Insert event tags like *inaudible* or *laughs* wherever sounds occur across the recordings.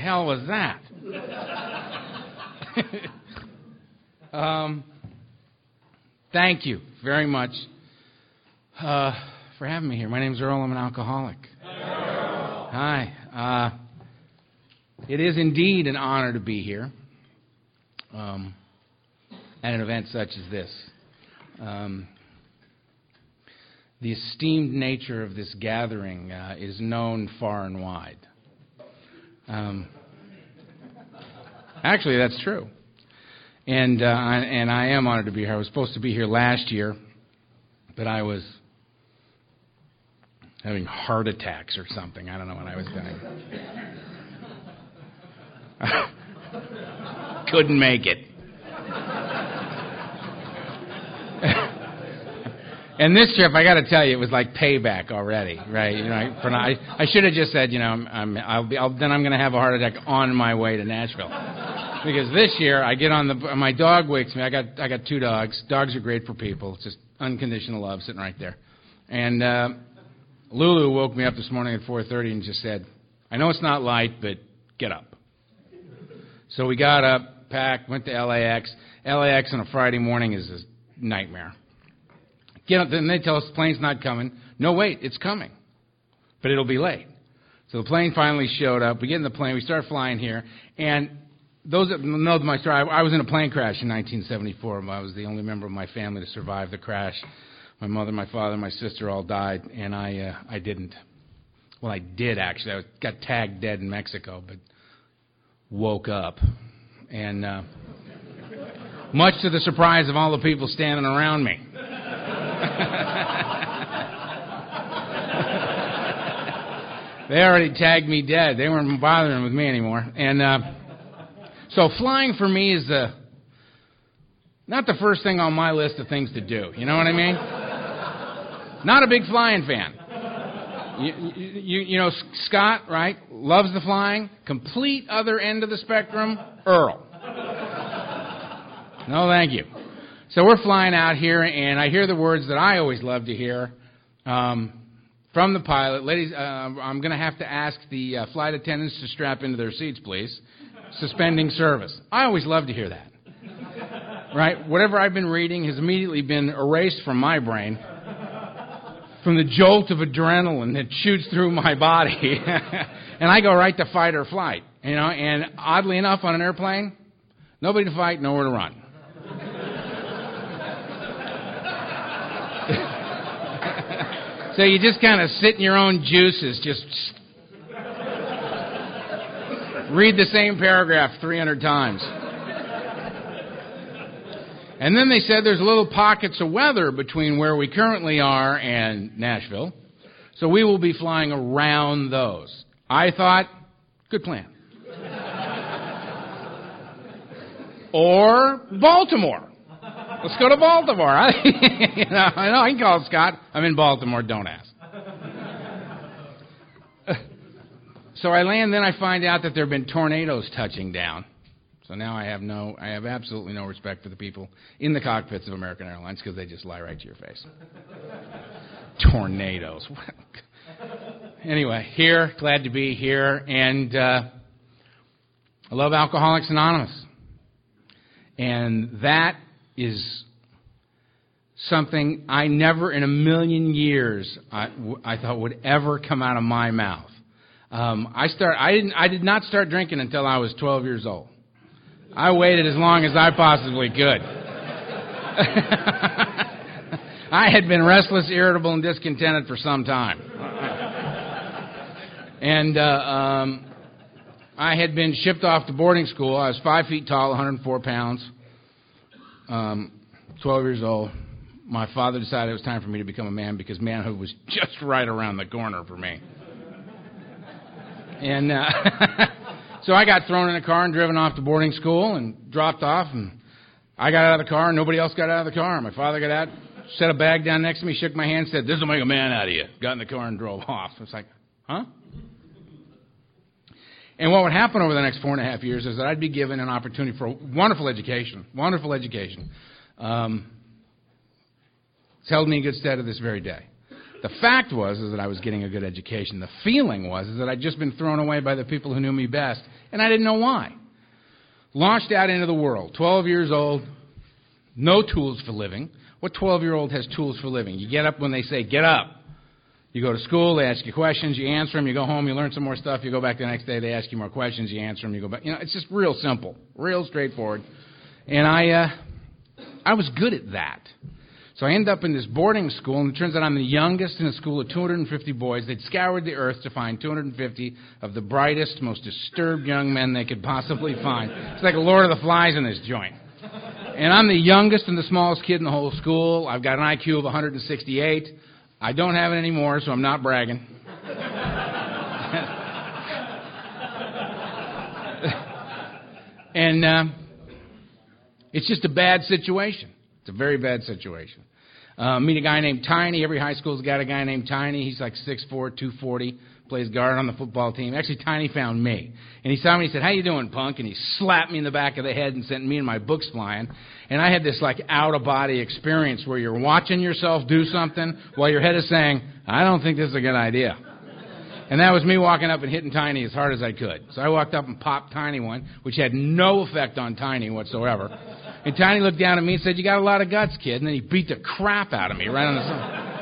Hell was that? *laughs* um, thank you very much uh, for having me here. My name's Earl. I'm an alcoholic. Hi. Uh, it is indeed an honor to be here um, at an event such as this. Um, the esteemed nature of this gathering uh, is known far and wide. Um, actually, that's true. And, uh, and I am honored to be here. I was supposed to be here last year, but I was having heart attacks or something. I don't know what I was doing. *laughs* Couldn't make it. And this trip, I got to tell you, it was like payback already, right? You know, I, for, I, I should have just said, you know, I'm, I'm, I'll be, I'll, then I'm going to have a heart attack on my way to Nashville, because this year I get on the, my dog wakes me. I got, I got two dogs. Dogs are great for people. It's just unconditional love sitting right there. And uh, Lulu woke me up this morning at 4:30 and just said, "I know it's not light, but get up." So we got up, packed, went to LAX. LAX on a Friday morning is a nightmare. Up, then they tell us the plane's not coming. No, wait, it's coming, but it'll be late. So the plane finally showed up. We get in the plane. We start flying here, and those that know my story, I, I was in a plane crash in 1974. I was the only member of my family to survive the crash. My mother, my father, my sister all died, and I uh, I didn't. Well, I did actually. I got tagged dead in Mexico, but woke up, and uh, much to the surprise of all the people standing around me. They already tagged me dead. They weren't bothering with me anymore. And uh, so flying for me is the not the first thing on my list of things to do. You know what I mean? Not a big flying fan. You, you, you know, Scott, right? Loves the flying. Complete other end of the spectrum, Earl. No, thank you. So we're flying out here, and I hear the words that I always love to hear um, from the pilot. Ladies, uh, I'm going to have to ask the uh, flight attendants to strap into their seats, please. Suspending service. I always love to hear that. Right? Whatever I've been reading has immediately been erased from my brain from the jolt of adrenaline that shoots through my body. *laughs* and I go right to fight or flight. You know, and oddly enough, on an airplane, nobody to fight, nowhere to run. So you just kind of sit in your own juices, just read the same paragraph 300 times. And then they said there's little pockets of weather between where we currently are and Nashville. So we will be flying around those. I thought, good plan. or Baltimore. Let's go to Baltimore. I, *laughs* you know, I know I can call Scott. I'm in Baltimore. Don't ask. so I land. Then I find out that there have been tornadoes touching down. So now I have no, I have absolutely no respect for the people in the cockpits of American Airlines because they just lie right to your face. *laughs* Tornadoes. *laughs* anyway, here, glad to be here, and uh, I love Alcoholics Anonymous, and that is something I never in a million years I, I thought would ever come out of my mouth. Um, I start. I didn't. I did not start drinking until I was 12 years old. I waited as long as I possibly could. *laughs* I had been restless, irritable, and discontented for some time. and uh, um, I had been shipped off to boarding school. I was five feet tall, 104 pounds, um, 12 years old. My father decided it was time for me to become a man because manhood was *laughs* just right around the corner for me. And uh, *laughs* so I got thrown in a car and driven off to boarding school and dropped off. And I got out of the car and nobody else got out of the car. My father got out, set a bag down next to me, shook my hand, said, This will make a man out of you. Got in the car and drove *laughs* off. I was like, Huh? And what would happen over the next four and a half years is that I'd be given an opportunity for a wonderful education, wonderful education. Um, it's held me in good stead to this very day. The fact was is that I was getting a good education. The feeling was is that I'd just been thrown away by the people who knew me best, and I didn't know why. Launched out into the world, 12 years old, no tools for living. What 12 year old has tools for living? You get up when they say, get up. You go to school, they ask you questions, you answer them, you go home, you learn some more stuff, you go back the next day, they ask you more questions, you answer them, you go back. You know, it's just real simple, real straightforward. And I, uh, I was good at that. So I end up in this boarding school, and it turns out I'm the youngest in a school of 250 boys. They'd scoured the earth to find 250 of the brightest, most disturbed young men they could possibly find. It's like a Lord of the Flies in this joint. And I'm the youngest and the smallest kid in the whole school. I've got an IQ of 168. I don't have it anymore, so I'm not bragging. and uh, it's just a bad situation. It's a very bad situation. Uh, meet a guy named Tiny. Every high school's got a guy named Tiny. He's like 6'4", 240, plays guard on the football team. Actually, Tiny found me. And he saw me and he said, how you doing, punk? And he slapped me in the back of the head and sent me and my books flying. And I had this like out-of-body experience where you're watching yourself do something while your head is saying, I don't think this is a good idea. And that was me walking up and hitting Tiny as hard as I could. So I walked up and popped Tiny one, which had no effect on Tiny whatsoever. And Tiny looked down at me and said, You got a lot of guts, kid. And then he beat the crap out of me right on the.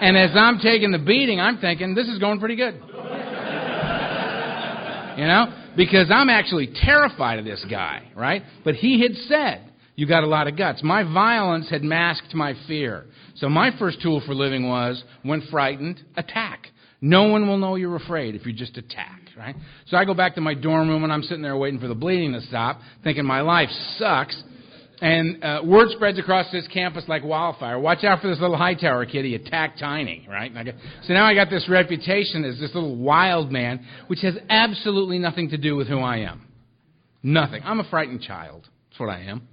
And as I'm taking the beating, I'm thinking, This is going pretty good. You know? Because I'm actually terrified of this guy, right? But he had said, You got a lot of guts. My violence had masked my fear. So my first tool for living was, when frightened, attack. No one will know you're afraid if you just attack, right? So I go back to my dorm room and I'm sitting there waiting for the bleeding to stop, thinking my life sucks. And uh, word spreads across this campus like wildfire. Watch out for this little Hightower kid. He attacked Tiny, right? Got, so now I got this reputation as this little wild man, which has absolutely nothing to do with who I am. Nothing. I'm a frightened child. That's what I am.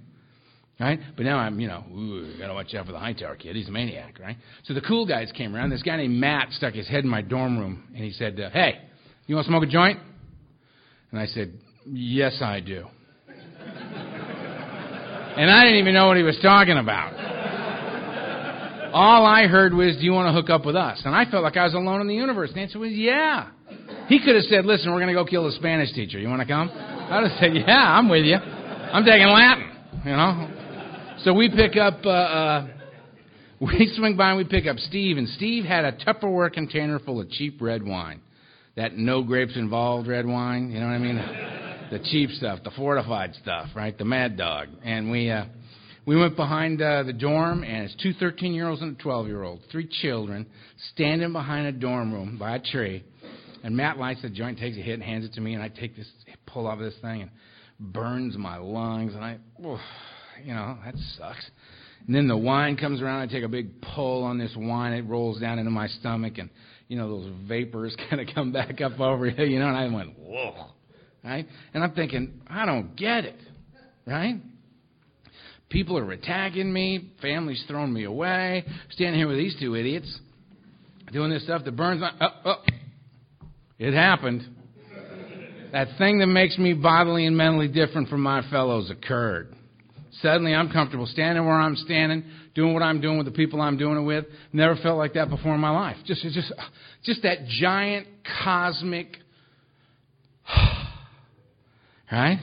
Right? But now I'm, you know, ooh, gotta watch out for the Hightower kid. He's a maniac, right? So the cool guys came around. This guy named Matt stuck his head in my dorm room and he said, uh, Hey, you want to smoke a joint? And I said, Yes, I do. And I didn't even know what he was talking about. All I heard was, Do you want to hook up with us? And I felt like I was alone in the universe. And the answer was, Yeah. He could have said, Listen, we're going to go kill the Spanish teacher. You want to come? I'd have said, Yeah, I'm with you. I'm taking Latin, you know? So we pick up, uh, uh, *laughs* we swing by and we pick up Steve. And Steve had a Tupperware container full of cheap red wine. That no grapes involved red wine, you know what I mean? The cheap stuff, the fortified stuff, right? The Mad Dog. And we uh, we went behind uh, the dorm, and it's two 13 year olds and a 12 year old, three children, standing behind a dorm room by a tree. And Matt lights the joint, takes a hit, and hands it to me, and I take this, pull off this thing, and burns my lungs, and I, oh, you know, that sucks. And then the wine comes around. I take a big pull on this wine. It rolls down into my stomach, and you know those vapors *laughs* kind of come back up over you. You know, and I went whoa right? And I'm thinking, I don't get it, right? People are attacking me, family's throwing me away, standing here with these two idiots doing this stuff that burns my. Oh, oh. It happened. That thing that makes me bodily and mentally different from my fellows occurred. Suddenly, I'm comfortable standing where I'm standing, doing what I'm doing with the people I'm doing it with. Never felt like that before in my life. Just, just, just that giant cosmic Right?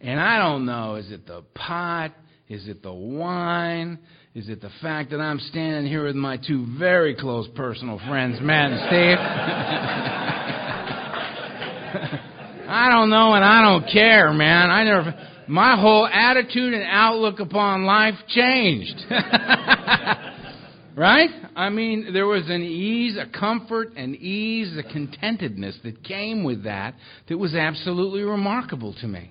And I don't know, is it the pot? Is it the wine? Is it the fact that I'm standing here with my two very close personal friends, Matt and Steve? *laughs* I don't know and I don't care, man. I never my whole attitude and outlook upon life changed. *laughs* right? I mean, there was an ease, a comfort, an ease, a contentedness that came with that that was absolutely remarkable to me.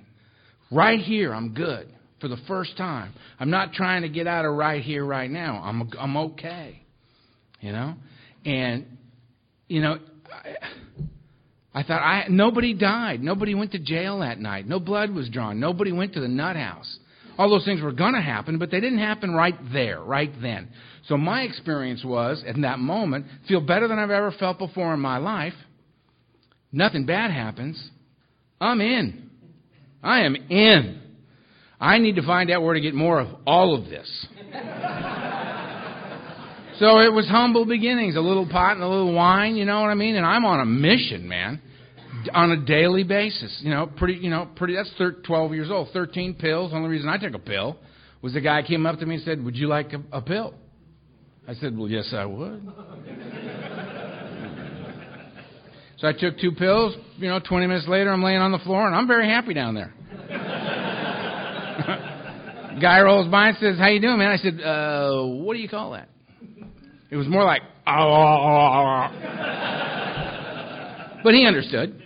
Right here, I'm good for the first time. I'm not trying to get out of right here, right now. I'm, I'm okay. You know? And, you know, I, I thought I nobody died. Nobody went to jail that night. No blood was drawn. Nobody went to the nut house. All those things were going to happen, but they didn't happen right there, right then. So my experience was, in that moment, feel better than I've ever felt before in my life. Nothing bad happens. I'm in. I am in. I need to find out where to get more of all of this. so it was humble beginnings, a little pot and a little wine, you know what I mean? And I'm on a mission, man, on a daily basis. You know, pretty, you know, pretty. That's 12 years old, 13 pills. The only reason I took a pill was the guy came up to me and said, "Would you like a, a pill?" I said, "Well, yes, I would." *laughs* so I took two pills. You know, 20 minutes later, I'm laying on the floor, and I'm very happy down there. *laughs* Guy rolls by and says, "How you doing, man?" I said, uh, "What do you call that?" It was more like, "Oh." oh, oh, but he understood.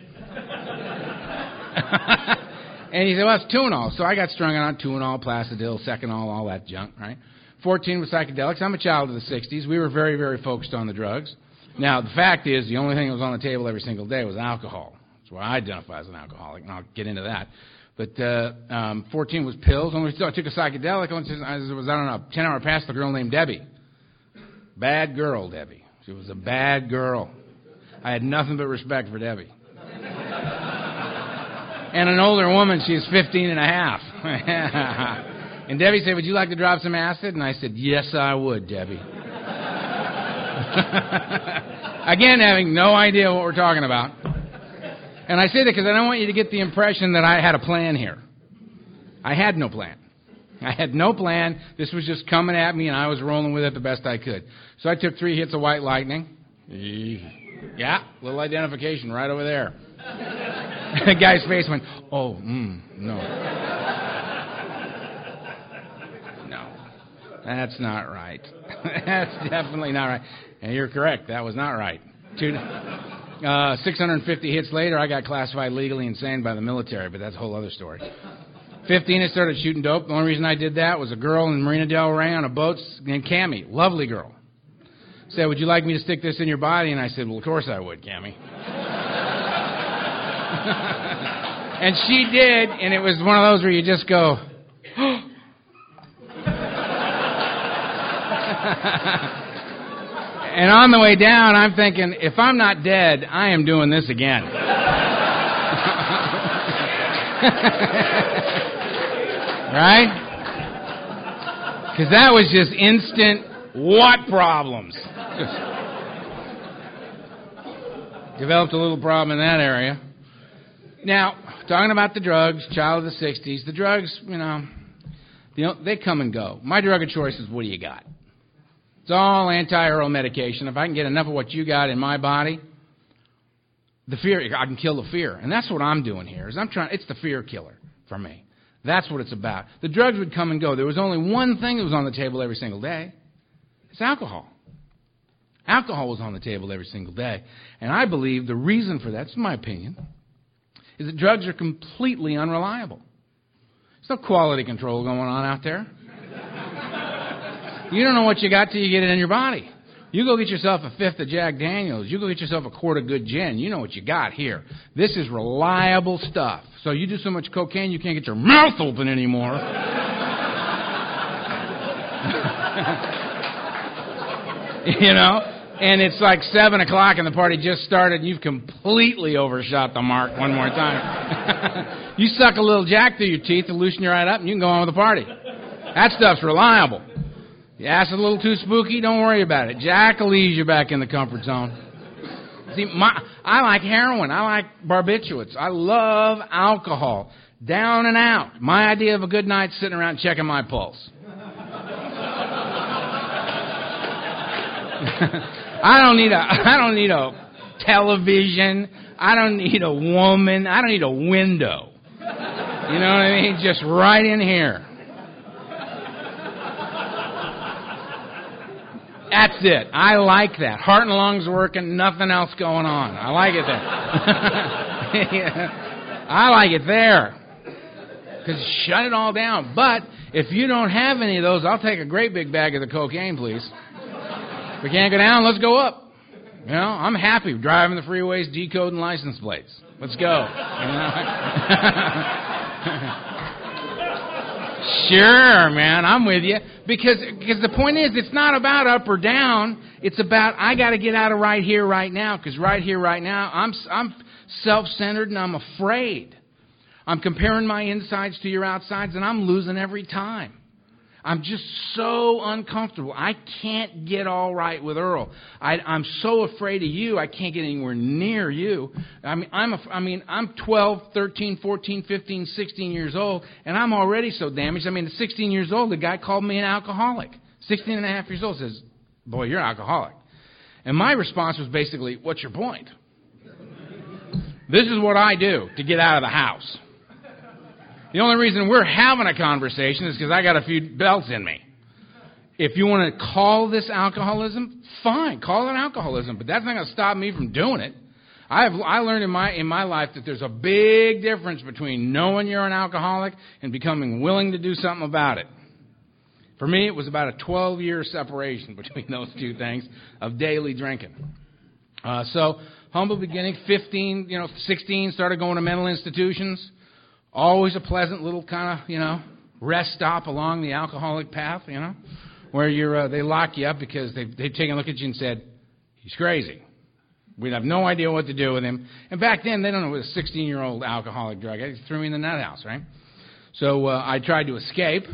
*laughs* and he said, "Well, it's Tuinal." So I got strung out on Tuinal, Placidyl, Seconal, all all that junk, right? 14 with psychedelics. I'm a child of the 60s. We were very, very focused on the drugs. Now, the fact is, the only thing that was on the table every single day was alcohol. That's why I identify as an alcoholic, and I'll get into that. But uh, um, 14 was pills. Only I took a psychedelic. Once I was, I don't know, 10 hour pass. The girl named Debbie. Bad girl, Debbie. She was a bad girl. I had nothing but respect for Debbie. And an older woman, she was 15 and a half. *laughs* and Debbie said, Would you like to drop some acid? And I said, Yes, I would, Debbie. *laughs* Again, having no idea what we're talking about. And I say that because I don't want you to get the impression that I had a plan here. I had no plan. I had no plan. This was just coming at me, and I was rolling with it the best I could. So I took three hits of white lightning. Yeah, little identification right over there. *laughs* the guy's face went, oh, mm, no. no. That's not right. *laughs* That's definitely not right. And you're correct. That was not right. Two, uh, 650 hits later, I got classified legally insane by the military, but that's a whole other story. 15, I started shooting dope. The only reason I did that was a girl in Marina Del Rey on a boat named Cammy, lovely girl. Said, "Would you like me to stick this in your body?" And I said, "Well, of course I would, Cammy." *laughs* and she did, and it was one of those where you just go. *gasps* And on the way down, I'm thinking, if I'm not dead, I am doing this again. *laughs* right? Because that was just instant what problems? *laughs* Developed a little problem in that area. Now, talking about the drugs, child of the 60s, the drugs, you know, they come and go. My drug of choice is what do you got? It's all anti-Earl medication. If I can get enough of what you got in my body, the fear, I can kill the fear. And that's what I'm doing here. Is I'm trying, it's the fear killer for me. That's what it's about. The drugs would come and go. There was only one thing that was on the table every single day. It's alcohol. Alcohol was on the table every single day. And I believe the reason for that, it's my opinion, is that drugs are completely unreliable. There's no quality control going on out there. You don't know what you got till you get it in your body. You go get yourself a fifth of Jack Daniels. You go get yourself a quart of good gin. You know what you got here. This is reliable stuff. So you do so much cocaine you can't get your mouth open anymore. *laughs* you know? And it's like 7 o'clock and the party just started and you've completely overshot the mark one more time. *laughs* you suck a little Jack through your teeth to loosen your right up and you can go on with the party. That stuff's reliable. The ass is a little too spooky, don't worry about it. Jack will ease you back in the comfort zone. See, my, I like heroin. I like barbiturates. I love alcohol. Down and out. My idea of a good night sitting around checking my pulse. *laughs* I don't need a *laughs* I don't need a television. I don't need a woman. I don't need a window. You know what I mean? Just right in here. That's it. I like that. Heart and lungs working, nothing else going on. I like it there. *laughs* yeah. I like it there. Because shut it all down. But if you don't have any of those, I'll take a great big bag of the cocaine, please. We can't go down, let's go up. You know, I'm happy driving the freeways, decoding license plates. Let's go. *laughs* Sure, man, I'm with you. Because because the point is, it's not about up or down. It's about I got to get out of right here, right now. Because right here, right now, I'm I'm self-centered and I'm afraid. I'm comparing my insides to your outsides, and I'm losing every time. I'm just so uncomfortable. I can't get all right with Earl. I, I'm so afraid of you. I can't get anywhere near you. I mean, I'm, a, I mean, I'm 12, 13, 14, 15, 16 years old, and I'm already so damaged. I mean, at 16 years old, the guy called me an alcoholic. 16 and a half years old says, "Boy, you're an alcoholic." And my response was basically, "What's your point?" *laughs* this is what I do to get out of the house. The only reason we're having a conversation is because I got a few belts in me. If you want to call this alcoholism, fine, call it alcoholism, but that's not going to stop me from doing it. I have I learned in my in my life that there's a big difference between knowing you're an alcoholic and becoming willing to do something about it. For me, it was about a 12 year separation *laughs* between those two things of daily drinking. Uh, so humble beginning, 15, you know, 16, started going to mental institutions. Always a pleasant little kind of, you know, rest stop along the alcoholic path, you know, where you're, uh, they lock you up because they've, they've taken a look at you and said, he's crazy. We'd have no idea what to do with him. And back then, they don't know what a 16 year old alcoholic drug. They threw me in the nut house, right? So uh, I tried to escape,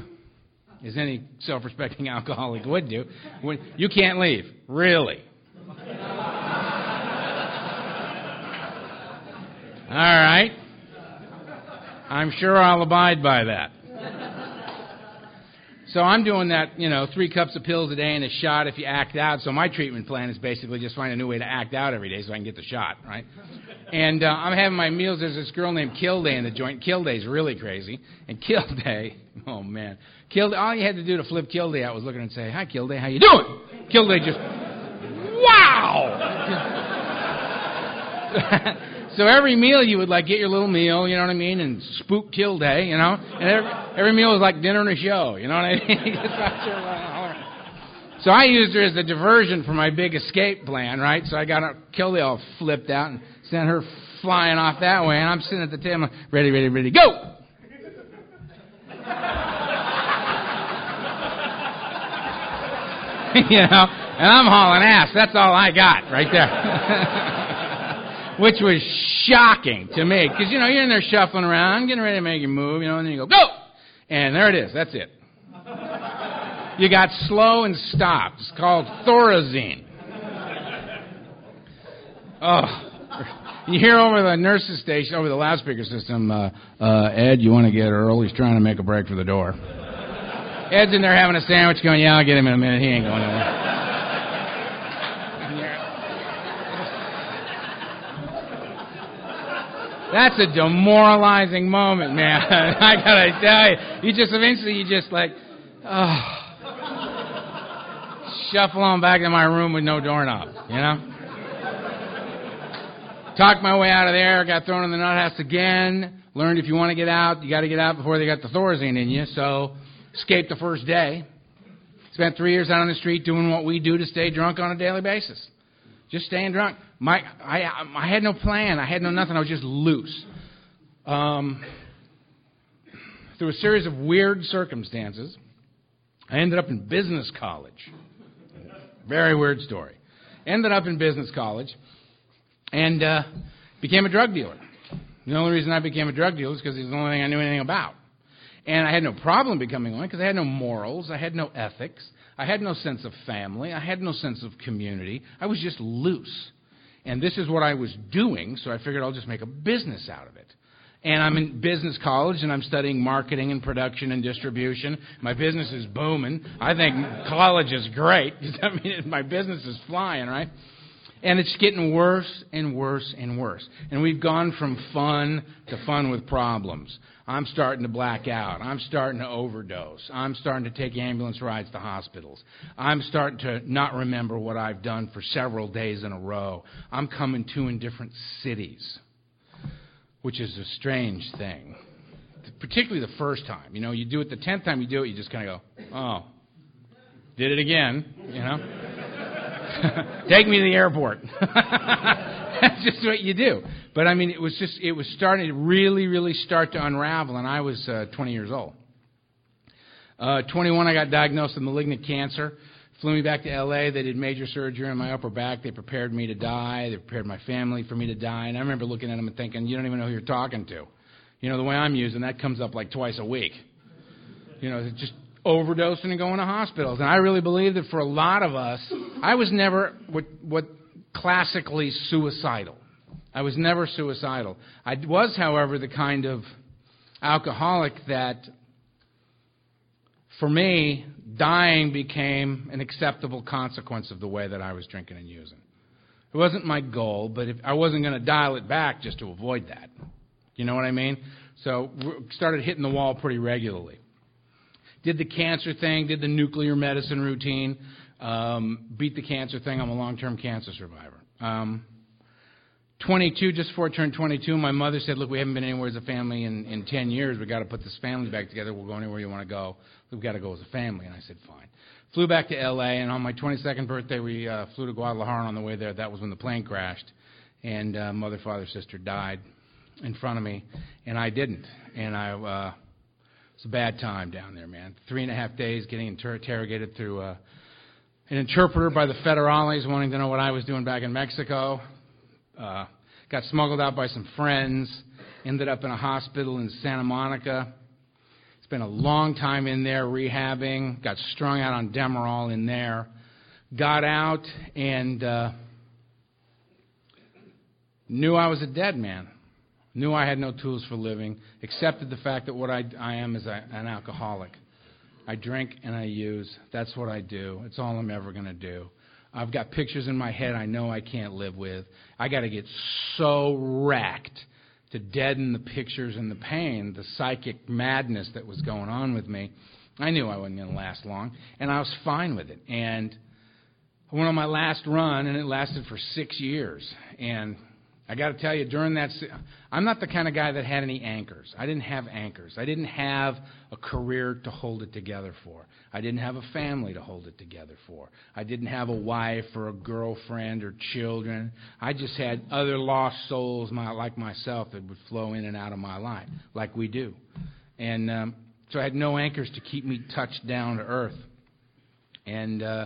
as any self respecting *laughs* alcoholic would do. When, you can't leave. Really? *laughs* All right. I'm sure I'll abide by that. So I'm doing that, you know, three cups of pills a day and a shot if you act out. So my treatment plan is basically just find a new way to act out every day so I can get the shot, right? And uh, I'm having my meals. There's this girl named Kilday in the joint. Kilday's really crazy. And Kilday, *laughs* oh man, Kilday. All you had to do to flip Kilday out was look at and say, "Hi, Kilday, how you doing?" Kilday just, wow. *laughs* *laughs* So every meal you would like get your little meal, you know what I mean, and spook Kilday, you know, and every, every meal was like dinner and a show, you know what I mean? *laughs* so I used her as a diversion for my big escape plan, right? So I got Kilday all flipped out and sent her flying off that way, and I'm sitting at the table, ready, ready, ready, go. *laughs* you know, and I'm hauling ass. That's all I got right there. *laughs* which was shocking to me because you know you're in there shuffling around, getting ready to make your move, you know, and then you go go, and there it is. That's it. You got slow and stopped. It's called Thorazine. Oh. You hear over the nurse's station, over the loudspeaker system, uh, uh, Ed, you want to get Earl? He's trying to make a break for the door. Ed's in there having a sandwich going, yeah, I'll get him in a minute. He ain't going anywhere. That's a demoralizing moment, man. *laughs* I gotta tell you. You just eventually you just like, oh, shuffle on back to my room with no doorknob, you know? Talked my way out of there, got thrown in the nut house again, learned if you want to get out, you got to get out before they got the Thorazine in you, so escaped the first day. Spent three years out on the street doing what we do to stay drunk on a daily basis. Just staying drunk. My, I, I had no plan. I had no nothing. I was just loose. Um, through a series of weird circumstances, I ended up in business college. Very weird story. Ended up in business college and uh, became a drug dealer. The only reason I became a drug dealer is because it's the only thing I knew anything about. And I had no problem becoming one because I had no morals, I had no ethics, I had no sense of family. I had no sense of community. I was just loose. And this is what I was doing, so I figured I'll just make a business out of it. And I'm in business college and I'm studying marketing and production and distribution. My business is booming. I think college is great. *laughs* I mean, my business is flying, right? And it's getting worse and worse and worse. And we've gone from fun to fun with problems. I'm starting to black out. I'm starting to overdose. I'm starting to take ambulance rides to hospitals. I'm starting to not remember what I've done for several days in a row. I'm coming to in different cities, which is a strange thing. Particularly the first time. You know, you do it the tenth time you do it, you just kind of go, oh, did it again, you know? *laughs* Take me to the airport. *laughs* *laughs* That's just what you do. But I mean, it was just, it was starting to really, really start to unravel, and I was uh, 20 years old. Uh, 21, I got diagnosed with malignant cancer. Flew me back to LA. They did major surgery on my upper back. They prepared me to die. They prepared my family for me to die. And I remember looking at them and thinking, you don't even know who you're talking to. You know, the way I'm using, that comes up like twice a week. You know, just overdosing and going to hospitals. And I really believe that for a lot of us, I was never what, what classically suicidal. I was never suicidal. I was, however, the kind of alcoholic that, for me, dying became an acceptable consequence of the way that I was drinking and using. It wasn't my goal, but if I wasn't going to dial it back just to avoid that. You know what I mean? So started hitting the wall pretty regularly. Did the cancer thing, did the nuclear medicine routine, um, beat the cancer thing. I'm a long-term cancer survivor. Um, 22, just before I turned 22, my mother said, "Look, we haven't been anywhere as a family in, in 10 years. We've got to put this family back together. We'll go anywhere you want to go. We've got to go as a family." And I said, "Fine." Flew back to L.A. and on my 22nd birthday, we uh, flew to Guadalajara. And on the way there, that was when the plane crashed, and uh, mother, father, sister died in front of me, and I didn't. And I, uh, it was a bad time down there, man. Three and a half days getting inter- interrogated through uh, an interpreter by the federales, wanting to know what I was doing back in Mexico. Uh, got smuggled out by some friends. Ended up in a hospital in Santa Monica. Spent a long time in there rehabbing. Got strung out on Demerol in there. Got out and uh, knew I was a dead man knew I had no tools for living, accepted the fact that what I, I am is a, an alcoholic. I drink and I use. That's what I do. It's all I'm ever going to do. I've got pictures in my head I know I can't live with. I got to get so wrecked to deaden the pictures and the pain, the psychic madness that was going on with me. I knew I wasn't going to last long, and I was fine with it. And I went on my last run, and it lasted for six years. And I got to tell you, during that, I'm not the kind of guy that had any anchors. I didn't have anchors. I didn't have a career to hold it together for. I didn't have a family to hold it together for. I didn't have a wife or a girlfriend or children. I just had other lost souls my, like myself that would flow in and out of my life, like we do. And um, so I had no anchors to keep me touched down to earth. And uh,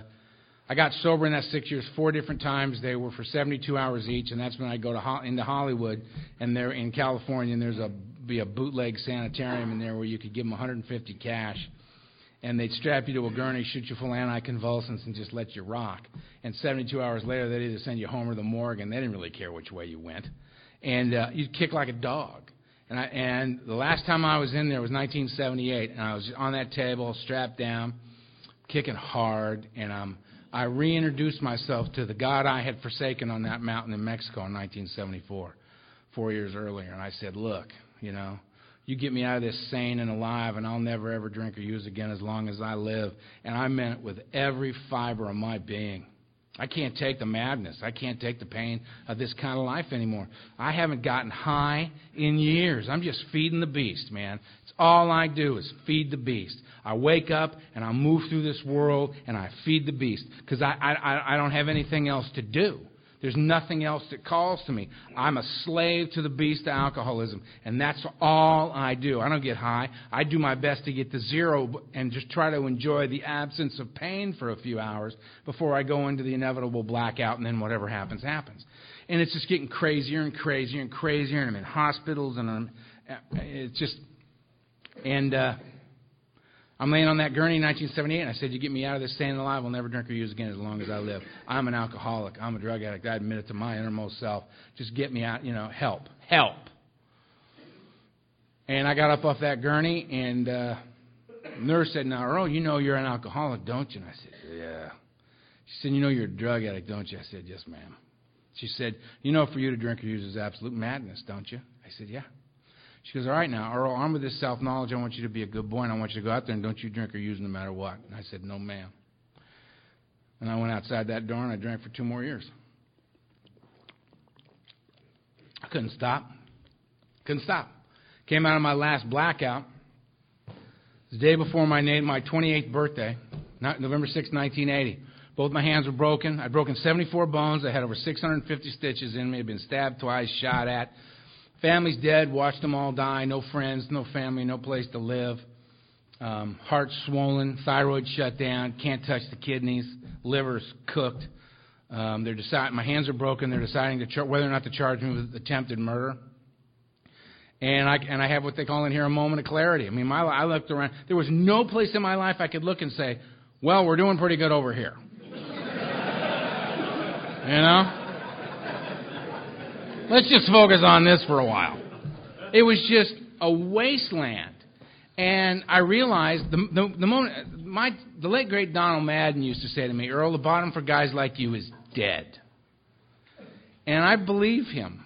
I got sober in that six years four different times. They were for 72 hours each, and that's when I go to into Hollywood, and they're in California, and there's a be a bootleg sanitarium in there where you could give them 150 cash, and they'd strap you to a gurney, shoot you full anticonvulsants, and just let you rock. And 72 hours later, they'd either send you home or the morgue, and they didn't really care which way you went, and uh, you'd kick like a dog. And, I, and the last time I was in there was 1978, and I was on that table, strapped down, kicking hard, and I'm I reintroduced myself to the God I had forsaken on that mountain in Mexico in 1974, four years earlier. And I said, Look, you know, you get me out of this sane and alive, and I'll never ever drink or use again as long as I live. And I meant it with every fiber of my being. I can't take the madness. I can't take the pain of this kind of life anymore. I haven't gotten high in years. I'm just feeding the beast, man. It's all I do is feed the beast. I wake up and I move through this world and I feed the beast because I, I, I don't have anything else to do. There's nothing else that calls to me. I'm a slave to the beast of alcoholism, and that's all I do. I don't get high. I do my best to get to zero and just try to enjoy the absence of pain for a few hours before I go into the inevitable blackout, and then whatever happens, happens. And it's just getting crazier and crazier and crazier, and I'm in hospitals, and I'm, it's just, and, uh, I'm laying on that gurney in 1978, and I said, You get me out of this staying alive, I'll never drink or use again as long as I live. I'm an alcoholic. I'm a drug addict. I admit it to my innermost self. Just get me out, you know, help. Help. And I got up off that gurney, and uh, nurse said, Now, Earl, you know you're an alcoholic, don't you? And I said, Yeah. She said, You know you're a drug addict, don't you? I said, Yes, ma'am. She said, You know for you to drink or use is absolute madness, don't you? I said, Yeah. She goes, All right, now, Earl, armed with this self knowledge, I want you to be a good boy, and I want you to go out there and don't you drink or use no matter what. And I said, No, ma'am. And I went outside that door and I drank for two more years. I couldn't stop. Couldn't stop. Came out of my last blackout. the day before my, name, my 28th birthday, November 6, 1980. Both my hands were broken. I'd broken 74 bones. I had over 650 stitches in me. I'd been stabbed twice, shot at. Family's dead. Watched them all die. No friends, no family, no place to live. Um, heart swollen, thyroid shut down. Can't touch the kidneys. Liver's cooked. Um, they're deciding. My hands are broken. They're deciding to char- whether or not to charge me with attempted murder. And I and I have what they call in here a moment of clarity. I mean, my I looked around. There was no place in my life I could look and say, "Well, we're doing pretty good over here." *laughs* You know? Let's just focus on this for a while. It was just a wasteland. And I realized the, the, the moment, my, the late great Donald Madden used to say to me, Earl, the bottom for guys like you is dead. And I believe him.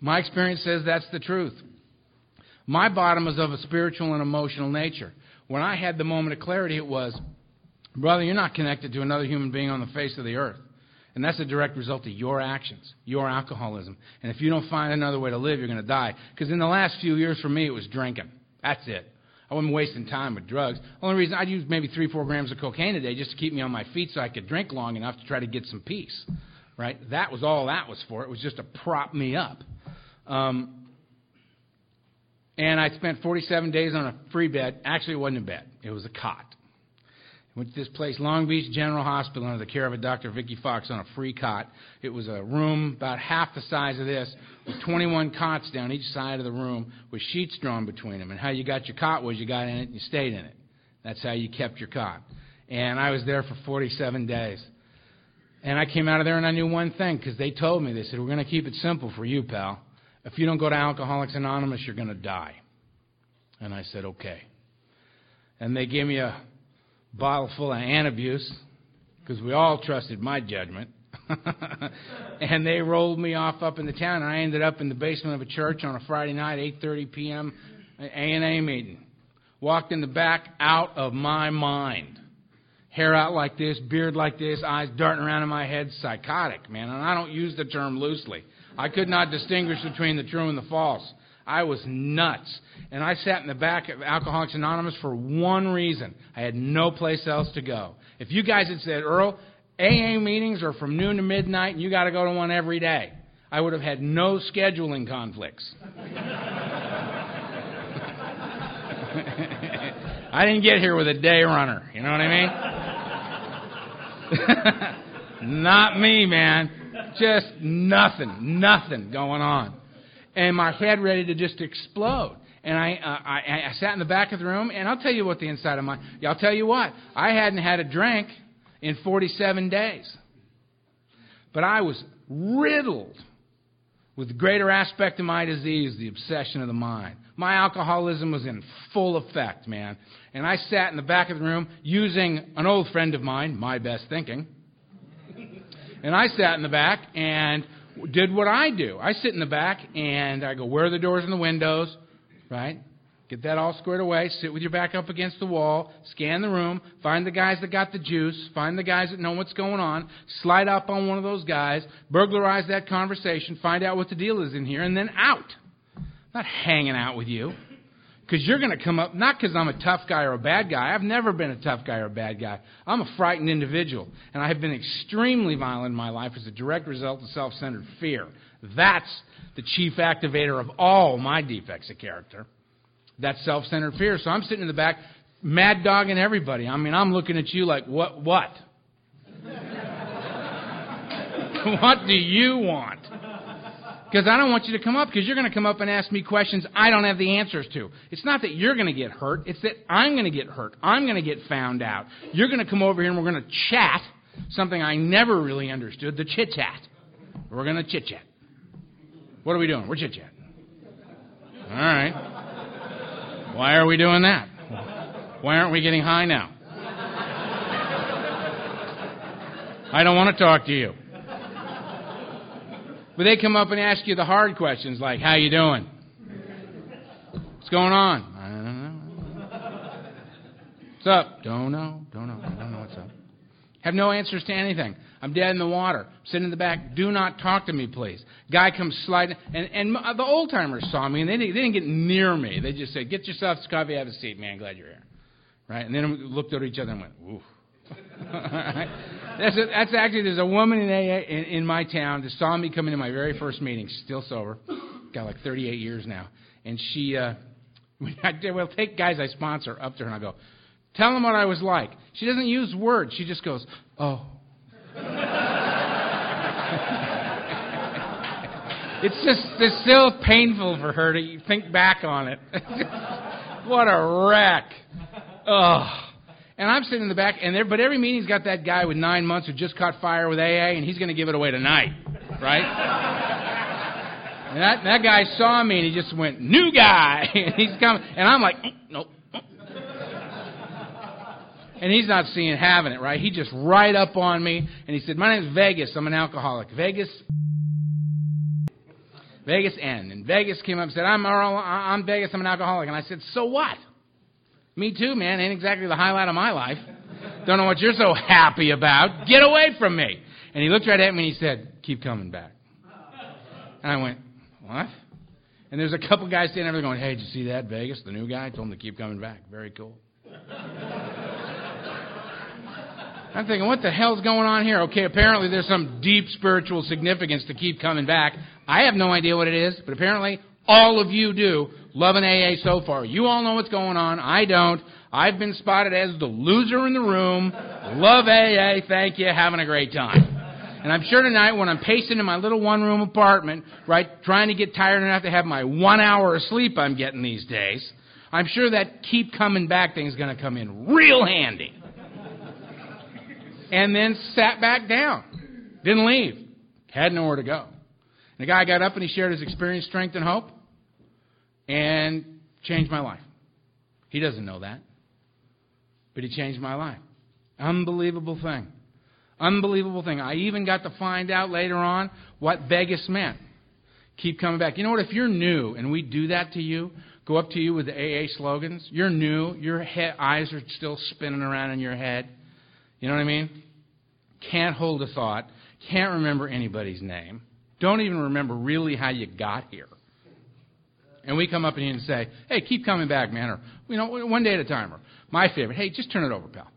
My experience says that's the truth. My bottom is of a spiritual and emotional nature. When I had the moment of clarity, it was, brother, you're not connected to another human being on the face of the earth. And that's a direct result of your actions, your alcoholism. And if you don't find another way to live, you're going to die. Because in the last few years for me, it was drinking. That's it. I wasn't wasting time with drugs. Only reason I'd use maybe three, four grams of cocaine a day just to keep me on my feet so I could drink long enough to try to get some peace. Right? That was all that was for. It was just to prop me up. Um, and I spent 47 days on a free bed. Actually, it wasn't a bed. It was a cot. Went to this place, Long Beach General Hospital, under the care of a Dr. Vicky Fox on a free cot. It was a room about half the size of this, with 21 cots down each side of the room, with sheets drawn between them. And how you got your cot was you got in it and you stayed in it. That's how you kept your cot. And I was there for 47 days. And I came out of there and I knew one thing because they told me, they said, We're going to keep it simple for you, pal. If you don't go to Alcoholics Anonymous, you're going to die. And I said, Okay. And they gave me a bottle full of antabuse because we all trusted my judgment. *laughs* and they rolled me off up in the town, and I ended up in the basement of a church on a Friday night, 8:30 p.m. A and A meeting. Walked in the back, out of my mind. Hair out like this, beard like this, eyes darting around in my head, psychotic, man. And I don't use the term loosely. I could not distinguish between the true and the false. I was nuts. And I sat in the back of Alcoholics Anonymous for one reason. I had no place else to go. If you guys had said, Earl, AA meetings are from noon to midnight and you got to go to one every day, I would have had no scheduling conflicts. *laughs* I didn't get here with a day runner. You know what I mean? *laughs* Not me, man. Just nothing, nothing going on and my head ready to just explode. And I, uh, I, I sat in the back of the room, and I'll tell you what the inside of my, I'll tell you what, I hadn't had a drink in 47 days. But I was riddled with the greater aspect of my disease, the obsession of the mind. My alcoholism was in full effect, man. And I sat in the back of the room using an old friend of mine, my best thinking. And I sat in the back and did what I do. I sit in the back and I go, where are the doors and the windows? Right? Get that all squared away. Sit with your back up against the wall. Scan the room. Find the guys that got the juice. Find the guys that know what's going on. Slide up on one of those guys. Burglarize that conversation. Find out what the deal is in here. And then out. I'm not hanging out with you. Because you're going to come up, not because I'm a tough guy or a bad guy. I've never been a tough guy or a bad guy. I'm a frightened individual. And I have been extremely violent in my life as a direct result of self centered fear. That's the chief activator of all my defects of character. That self centered fear. So I'm sitting in the back, mad dogging everybody. I mean, I'm looking at you like, what? What? *laughs* what do you want? Because I don't want you to come up because you're going to come up and ask me questions I don't have the answers to. It's not that you're going to get hurt, it's that I'm going to get hurt. I'm going to get found out. You're going to come over here and we're going to chat, something I never really understood the chit chat. We're going to chit chat. What are we doing? We're chit chat. All right. Why are we doing that? Why aren't we getting high now? I don't want to talk to you. But they come up and ask you the hard questions like, how you doing? What's going on? I don't know. What's up? Don't know. Don't know. Don't know what's up. Have no answers to anything. I'm dead in the water. I'm sitting in the back. Do not talk to me, please. Guy comes sliding, and, and the old timers saw me, and they didn't, they didn't get near me. They just said, "Get yourself some coffee, have a seat, man. Glad you're here." right? And then we looked at each other and went, that's, a, that's actually, there's a woman in, AA, in, in my town that saw me come into my very first meeting. Still sober. Got like 38 years now. And she, uh, *laughs* I will take guys I sponsor up to her and I go, tell them what I was like. She doesn't use words. She just goes, oh. *laughs* it's just it's still painful for her to think back on it. *laughs* what a wreck. Ugh. And I'm sitting in the back, and there, but every meeting's got that guy with nine months who just caught fire with AA, and he's going to give it away tonight, right? and that that guy saw me, and he just went, "New guy," *laughs* and he's coming, and I'm like, mm, "Nope." and he's not seeing having it, right? He just right up on me, and he said, "My name's Vegas. I'm an alcoholic. Vegas." Vegas N. And Vegas came up and said, I'm, I'm Vegas, I'm an alcoholic. And I said, So what? Me too, man. Ain't exactly the highlight of my life. Don't know what you're so happy about. Get away from me. And he looked right at me and he said, Keep coming back. And I went, What? And there's a couple guys standing there going, Hey, did you see that, Vegas, the new guy? Told him to keep coming back. Very cool. I'm thinking, what the hell's going on here? Okay, apparently there's some deep spiritual significance to keep coming back. I have no idea what it is, but apparently all of you do love an AA so far. You all know what's going on. I don't. I've been spotted as the loser in the room. Love AA. Thank you. Having a great time. And I'm sure tonight when I'm pacing in my little one room apartment, right, trying to get tired enough to have my one hour of sleep I'm getting these days, I'm sure that keep coming back thing is going to come in real handy. And then sat back down. Didn't leave. Had nowhere to go. The guy got up and he shared his experience, strength, and hope and changed my life. He doesn't know that, but he changed my life. Unbelievable thing. Unbelievable thing. I even got to find out later on what Vegas meant. Keep coming back. You know what? If you're new and we do that to you, go up to you with the AA slogans, you're new, your eyes are still spinning around in your head. You know what I mean? Can't hold a thought, can't remember anybody's name, don't even remember really how you got here and we come up to you and say, "Hey, keep coming back, man," or you know, one day at a time, or my favorite, "Hey, just turn it over, pal."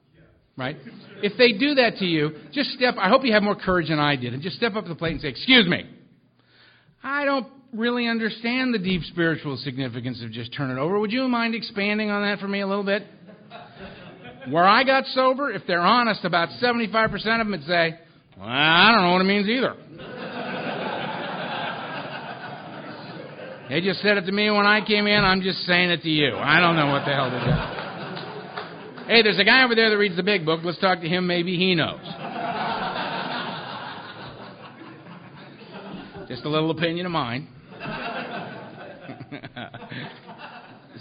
Right? If they do that to you, just step. I hope you have more courage than I did, and just step up to the plate and say, "Excuse me, I don't really understand the deep spiritual significance of just turn it over. Would you mind expanding on that for me a little bit?" Where I got sober, if they're honest, about 75% of them would say, well, I don't know what it means either. They just said it to me when I came in. I'm just saying it to you. I don't know what the hell to do. Hey, there's a guy over there that reads the big book. Let's talk to him. Maybe he knows. Just a little opinion of mine. *laughs*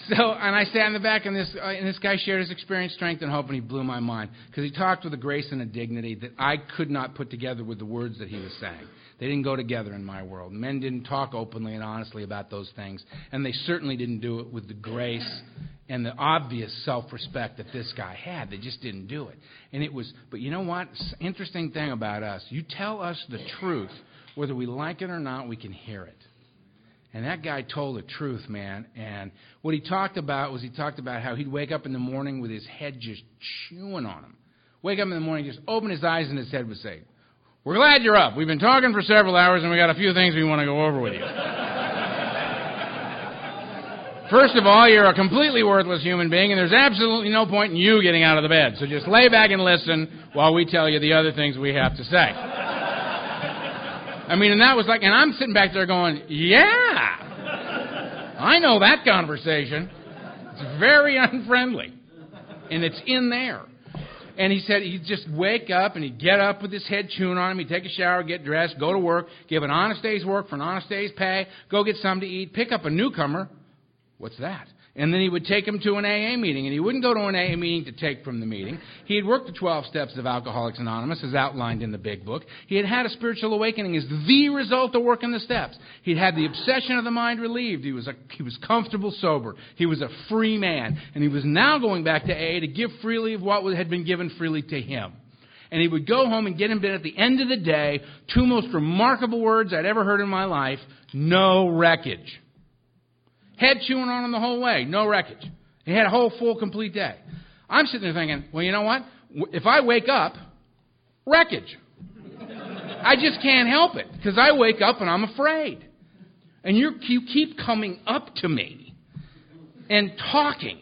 so, and I sat in the back, and this, uh, and this guy shared his experience, strength, and hope, and he blew my mind because he talked with a grace and a dignity that I could not put together with the words that he was saying. They didn't go together in my world. Men didn't talk openly and honestly about those things, and they certainly didn't do it with the grace and the obvious self-respect that this guy had. They just didn't do it. And it was, but you know what? Interesting thing about us, you tell us the truth, whether we like it or not, we can hear it. And that guy told the truth, man. And what he talked about was he talked about how he'd wake up in the morning with his head just chewing on him. Wake up in the morning, just open his eyes, and his head would say, we're glad you're up. We've been talking for several hours and we got a few things we want to go over with you. First of all, you're a completely worthless human being and there's absolutely no point in you getting out of the bed. So just lay back and listen while we tell you the other things we have to say. I mean, and that was like, and I'm sitting back there going, yeah, I know that conversation. It's very *laughs* unfriendly. And it's in there. And he said he'd just wake up and he'd get up with his head chewing on him. He'd take a shower, get dressed, go to work, give an honest day's work for an honest day's pay, go get something to eat, pick up a newcomer. What's that? And then he would take him to an AA meeting. And he wouldn't go to an AA meeting to take from the meeting. He had worked the 12 steps of Alcoholics Anonymous, as outlined in the big book. He had had a spiritual awakening as the result of working the steps. He'd had the obsession of the mind relieved. He was, a, he was comfortable sober. He was a free man. And he was now going back to AA to give freely of what had been given freely to him. And he would go home and get in bed at the end of the day, two most remarkable words I'd ever heard in my life no wreckage. Head chewing on him the whole way, no wreckage. He had a whole full, complete day. I'm sitting there thinking, well, you know what? If I wake up, wreckage. I just can't help it because I wake up and I'm afraid. And you you keep coming up to me and talking.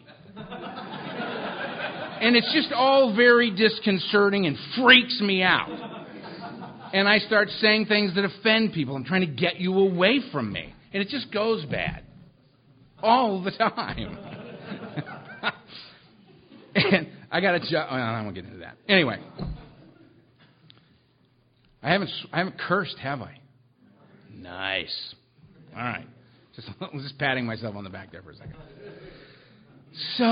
And it's just all very disconcerting and freaks me out. And I start saying things that offend people. I'm trying to get you away from me. And it just goes bad. All the time. *laughs* and I got a job. Oh, I won't get into that. Anyway. I haven't, I haven't cursed, have I? Nice. All right. Just, *laughs* just patting myself on the back there for a second. So,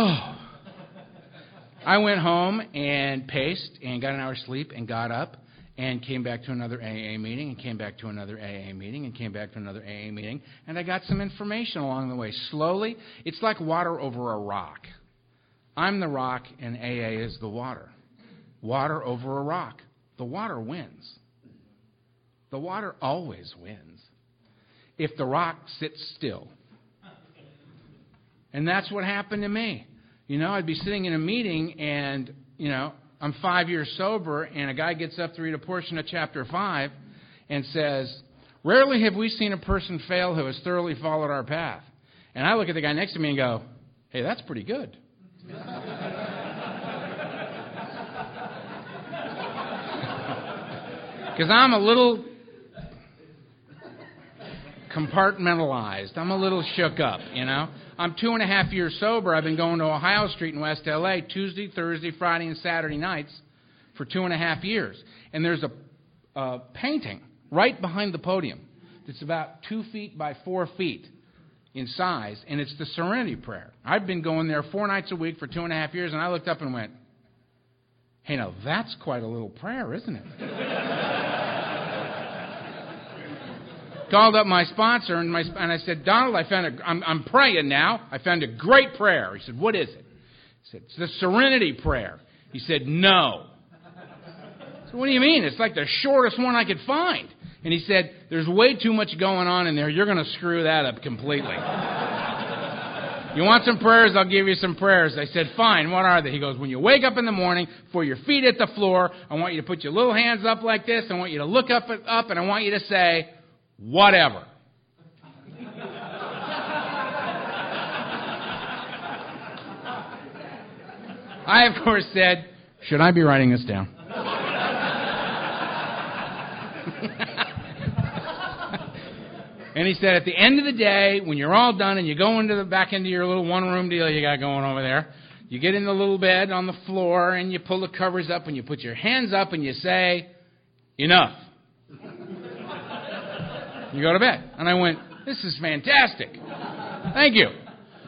I went home and paced and got an hour's sleep and got up and came back to another AA meeting and came back to another AA meeting and came back to another AA meeting and I got some information along the way. Slowly, it's like water over a rock. I'm the rock and AA is the water. Water over a rock. The water wins. The water always wins if the rock sits still. And that's what happened to me. You know, I'd be sitting in a meeting and, you know, I'm five years sober, and a guy gets up to read a portion of chapter 5 and says, Rarely have we seen a person fail who has thoroughly followed our path. And I look at the guy next to me and go, Hey, that's pretty good. *laughs* Because I'm a little compartmentalized. I'm a little shook up, you know. I'm two and a half years sober. I've been going to Ohio Street in West LA Tuesday, Thursday, Friday, and Saturday nights for two and a half years. And there's a, a painting right behind the podium that's about two feet by four feet in size, and it's the Serenity Prayer. I've been going there four nights a week for two and a half years, and I looked up and went, hey, now that's quite a little prayer, isn't it? *laughs* called up my sponsor and, my, and I said, Donald, I found a, I'm, I'm praying now. I found a great prayer. He said, What is it? I said, It's the Serenity Prayer. He said, No. So what do you mean? It's like the shortest one I could find. And he said, There's way too much going on in there. You're going to screw that up completely. *laughs* you want some prayers? I'll give you some prayers. I said, Fine. What are they? He goes, When you wake up in the morning, before your feet hit the floor, I want you to put your little hands up like this. I want you to look up, up and I want you to say, whatever. I, of course, said, Should I be writing this down? and he said, At the end of the day, when you're all done and you go into the back into your little one room deal you got going over there, you get in the little bed on the floor and you pull the covers up and you put your hands up and you say, Enough. You go to bed. And I went, this is fantastic. Thank you.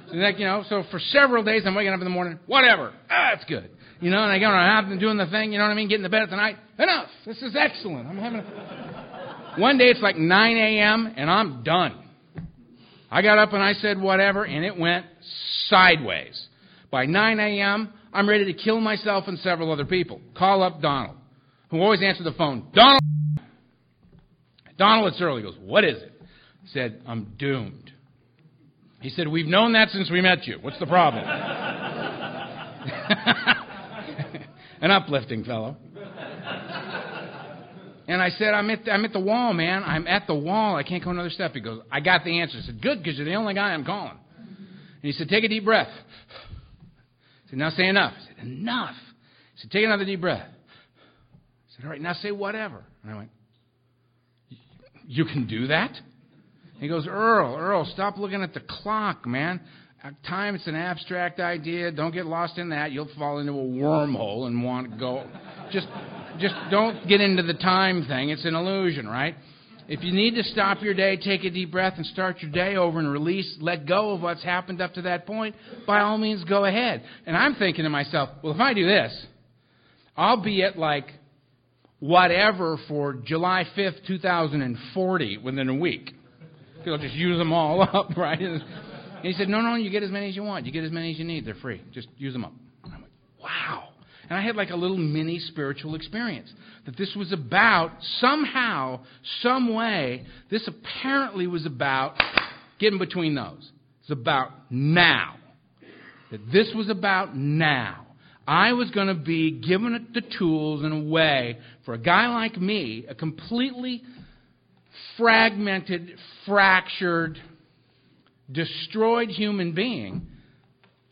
So, like, you know, so for several days I'm waking up in the morning, whatever. Ah, that's good. You know, and I go and doing the thing, you know what I mean, getting to bed at the night. Enough. This is excellent. I'm having a... One day it's like 9 a.m. and I'm done. I got up and I said whatever, and it went sideways. By 9 a.m., I'm ready to kill myself and several other people. Call up Donald, who always answered the phone. Donald! Donald, it's early. He goes, What is it? I said, I'm doomed. He said, We've known that since we met you. What's the problem? *laughs* An uplifting fellow. And I said, I'm at, the, I'm at the wall, man. I'm at the wall. I can't go another step. He goes, I got the answer. I said, Good, because you're the only guy I'm calling. And he said, Take a deep breath. I said, Now say enough. I said, Enough. He said, Take another deep breath. I said, All right, now say whatever. And I went, you can do that? He goes, Earl, Earl, stop looking at the clock, man. Uh, time, it's an abstract idea. Don't get lost in that. You'll fall into a wormhole and want to go. *laughs* Just, just don't get into the time thing. It's an illusion, right? If you need to stop your day, take a deep breath and start your day over and release, let go of what's happened up to that point, by all means go ahead. And I'm thinking to myself, well, if I do this, I'll be at like whatever for July 5th, 2040 within a week. He'll just use them all *laughs* up, right? And he said, No, no, you get as many as you want. You get as many as you need. They're free. Just use them up. And I'm like, Wow. And I had like a little mini spiritual experience that this was about somehow, some way, this apparently was about getting between those. It's about now. That this was about now. I was going to be given the tools in a way for a guy like me, a completely fragmented, fractured, destroyed human being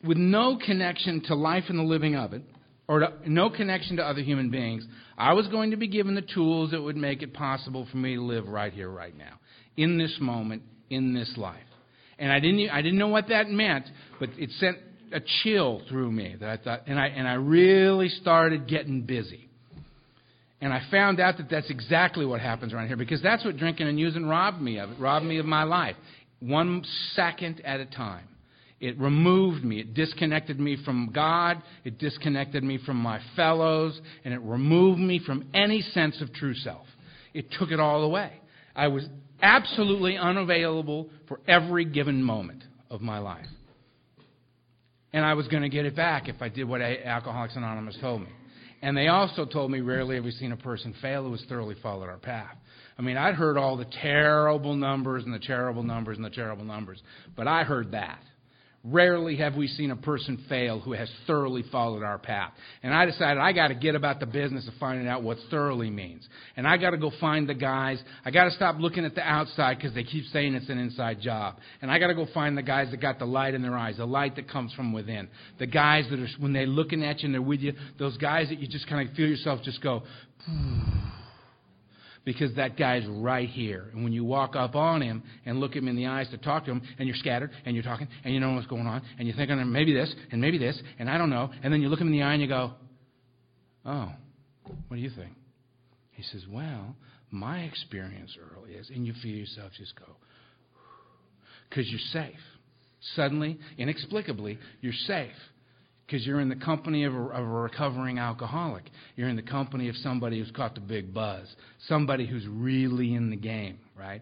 with no connection to life and the living of it, or to, no connection to other human beings, I was going to be given the tools that would make it possible for me to live right here, right now, in this moment, in this life. And I didn't, I didn't know what that meant, but it sent a chill through me that I thought, and I, and I really started getting busy. And I found out that that's exactly what happens around here because that's what drinking and using robbed me of. It robbed me of my life, one second at a time. It removed me. It disconnected me from God. It disconnected me from my fellows. And it removed me from any sense of true self. It took it all away. I was absolutely unavailable for every given moment of my life. And I was going to get it back if I did what Alcoholics Anonymous told me. And they also told me rarely have we seen a person fail who has thoroughly followed our path. I mean, I'd heard all the terrible numbers and the terrible numbers and the terrible numbers, but I heard that. Rarely have we seen a person fail who has thoroughly followed our path. And I decided I got to get about the business of finding out what thoroughly means. And I got to go find the guys. I got to stop looking at the outside because they keep saying it's an inside job. And I got to go find the guys that got the light in their eyes, the light that comes from within. The guys that are, when they're looking at you and they're with you, those guys that you just kind of feel yourself just go, hmm. Because that guy's right here. And when you walk up on him and look him in the eyes to talk to him, and you're scattered and you're talking and you know what's going on, and you're thinking oh, maybe this and maybe this, and I don't know, and then you look him in the eye and you go, Oh, what do you think? He says, Well, my experience early is, and you feel yourself just go, because you're safe. Suddenly, inexplicably, you're safe because you're in the company of a, of a, recovering alcoholic. You're in the company of somebody who's caught the big buzz, somebody who's really in the game, right?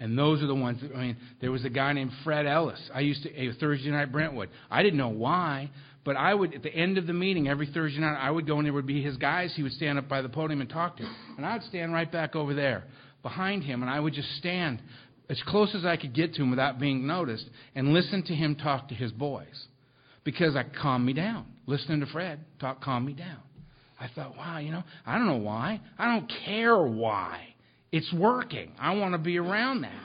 And those are the ones. That, I mean, there was a guy named Fred Ellis. I used to a Thursday night Brentwood. I didn't know why, but I would at the end of the meeting every Thursday night I would go and there would be his guys. He would stand up by the podium and talk to, him, and I would stand right back over there behind him, and I would just stand as close as I could get to him without being noticed and listen to him talk to his boys because I calmed me down. Listening to Fred talk calmed me down. I thought, wow, you know, I don't know why. I don't care why. It's working. I want to be around that.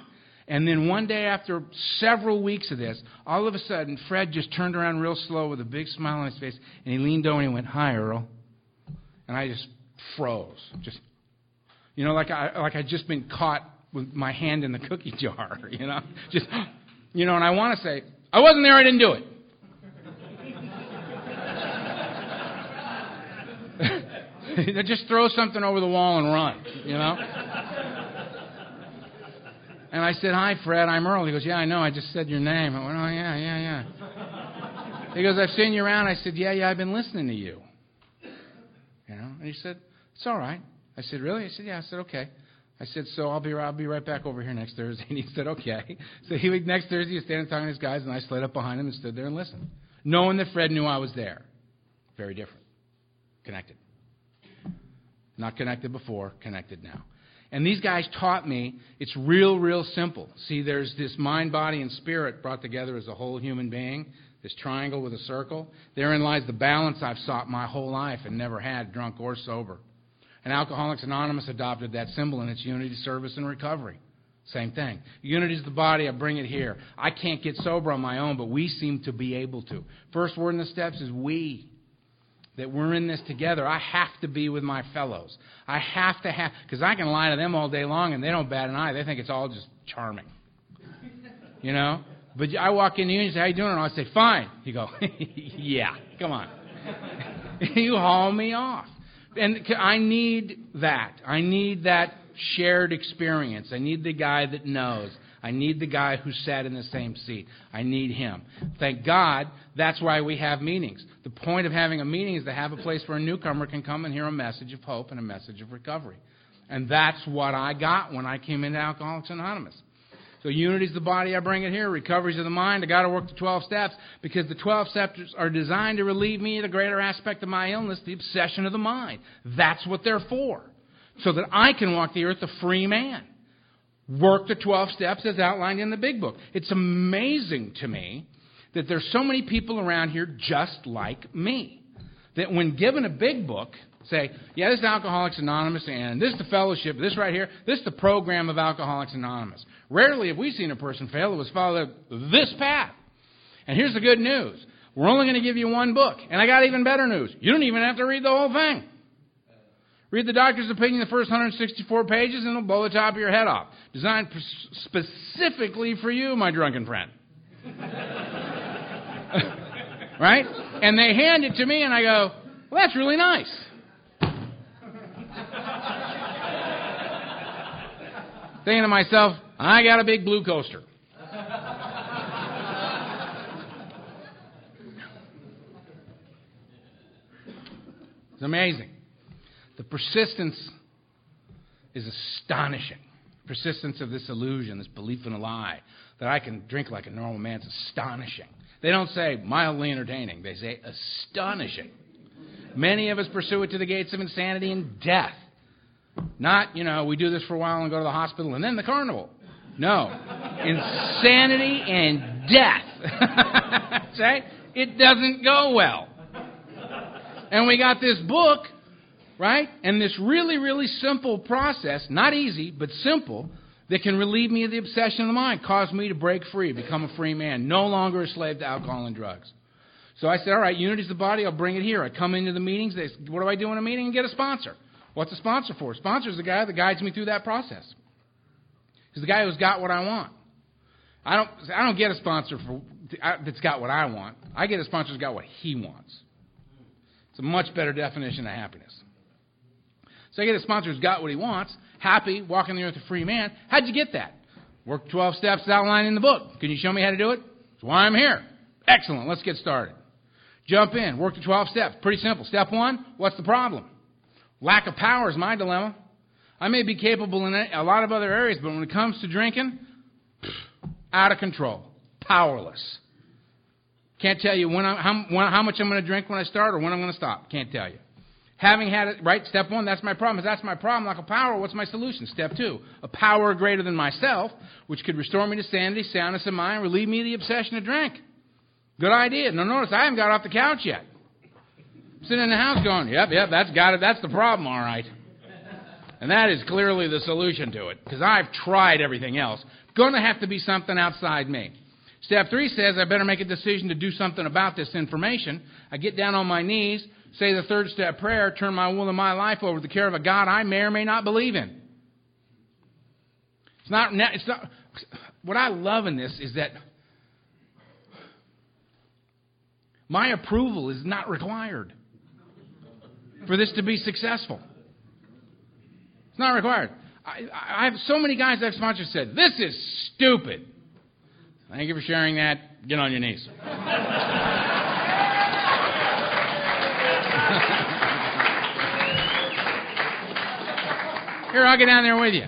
And then one day after several weeks of this, all of a sudden, Fred just turned around real slow with a big smile on his face, and he leaned over and he went, Hi, Earl. And I just froze. Just, you know, like I like I'd just been caught with my hand in the cookie *laughs* jar, you know? Just, you know, and I want to say, I wasn't there, I didn't do it. *laughs* just throw something over the wall and run, you know? And I said, Hi, Fred, I'm Earl. He goes, Yeah, I know. I just said your name. I went, Oh, yeah, yeah, yeah. He goes, I've seen you around. I said, Yeah, yeah, I've been listening to you. You know? And he said, It's all right. I said, Really? He said, Yeah. I said, Okay. I said, So I'll be, I'll be right back over here next Thursday. *laughs* And he said, Okay. So he would, next Thursday, he was standing talking to his guys, and I slid up behind him and stood there and listened, knowing that Fred knew I was there. Very different. Connected. Not connected before, connected now. And these guys taught me it's real, real simple. See, there's this mind, body, and spirit brought together as a whole human being, this triangle with a circle. Therein lies the balance I've sought my whole life and never had, drunk or sober. And Alcoholics Anonymous adopted that symbol in its unity, service, and recovery. Same thing. Unity is the body, I bring it here. I can't get sober on my own, but we seem to be able to. First word in the steps is we that we're in this together. I have to be with my fellows. I have to have, because I can lie to them all day long and they don't bat an eye. They think it's all just charming. *laughs* You know? But I walk in you and you say, How you doing? And I say, Fine. You go, *laughs* Yeah, come on. *laughs* you haul me off. And I need that. I need that shared experience. I need the guy that knows. I need the guy who sat in the same seat. I need him. Thank God that's why we have meetings. The point of having a meeting is to have a place where a newcomer can come and hear a message of hope and a message of recovery. And that's what I got when I came into Alcoholics Anonymous. So unity is the body, I bring it here. Recovery is the mind. I got to work the 12 steps because the 12 steps are designed to relieve me of the greater aspect of my illness, the obsession of the mind. That's what they're for. So that I can walk the earth a free man work the 12 steps as outlined in the big book. It's amazing to me that there's so many people around here just like me. that when given a big book, say, yeah, this is Alcoholics Anonymous, and this is the fellowship, this right here, this is the program of Alcoholics Anonymous. Rarely have we seen a person fail that was followed this path. And here's the good news. We're only going to give you one book. And I got even better news. You don't even have to read the whole thing. Read the doctor's opinion, the first 164 pages, and it'll blow the top of your head off. Designed specifically for you, my drunken friend. *laughs* right? And they hand it to me, and I go, well, that's really nice. *laughs* Thinking to myself, I got a big blue coaster. *laughs* It's amazing. The persistence is astonishing. Persistence of this illusion, this belief in a lie, that I can drink like a normal man, is astonishing. They don't say mildly entertaining, they say astonishing. Many of us pursue it to the gates of insanity and death. Not, you know, we do this for a while and go to the hospital and then the carnival. No. Insanity and death. *laughs* Say? It doesn't go well. And we got this book, right? And this really, really simple process, not easy, but simple, that can relieve me of the obsession of the mind, cause me to break free, become a free man, no longer a slave to alcohol and drugs. So I said, all right, unity's the body, I'll bring it here. I come into the meetings, they, what do I do in a meeting? And get a sponsor. What's a sponsor for? Sponsor's the guy that guides me through that process. He's the guy who's got what I want. I don't, I don't get a sponsor for, that's got what I want. I get a sponsor who's got what he wants. It's a much better definition of happiness. So I get a sponsor who's got what he wants, happy, walking the earth a free man. How'd you get that? Work 12 steps outlined in the book. Can you show me how to do it? That's why I'm here. Excellent. Let's get started. Jump in. Work the 12 steps. Pretty simple. Step one, what's the problem? Lack of power is my dilemma. I may be capable in a lot of other areas, but when it comes to drinking, out of control, powerless. Can't tell you when I, how, when, how much I'm going to drink when I start or when I'm going to stop. Can't tell you. Having had it, right, step one, that's my problem. If that's my problem, lack of power, what's my solution? Step two, a power greater than myself, which could restore me to sanity, soundness of mind, relieve me of the obsession to drink. Good idea. Now notice I haven't got off the couch yet. I'm sitting in the house going, yep, yep, that's got it. That's the problem, all right. And that is clearly the solution to it, because I've tried everything else. Going to have to be something outside me. Step three says I better make a decision to do something about this information. I get down on my knees, say the third step prayer, turn my will and my life over to the care of a God I may or may not believe in. It's not, it's not, what I love in this is that my approval is not required for this to be successful. It's not required. I, I have so many guys I've sponsored said, This is stupid. Thank you for sharing that. Get on your knees. Here, I'll get down there with you.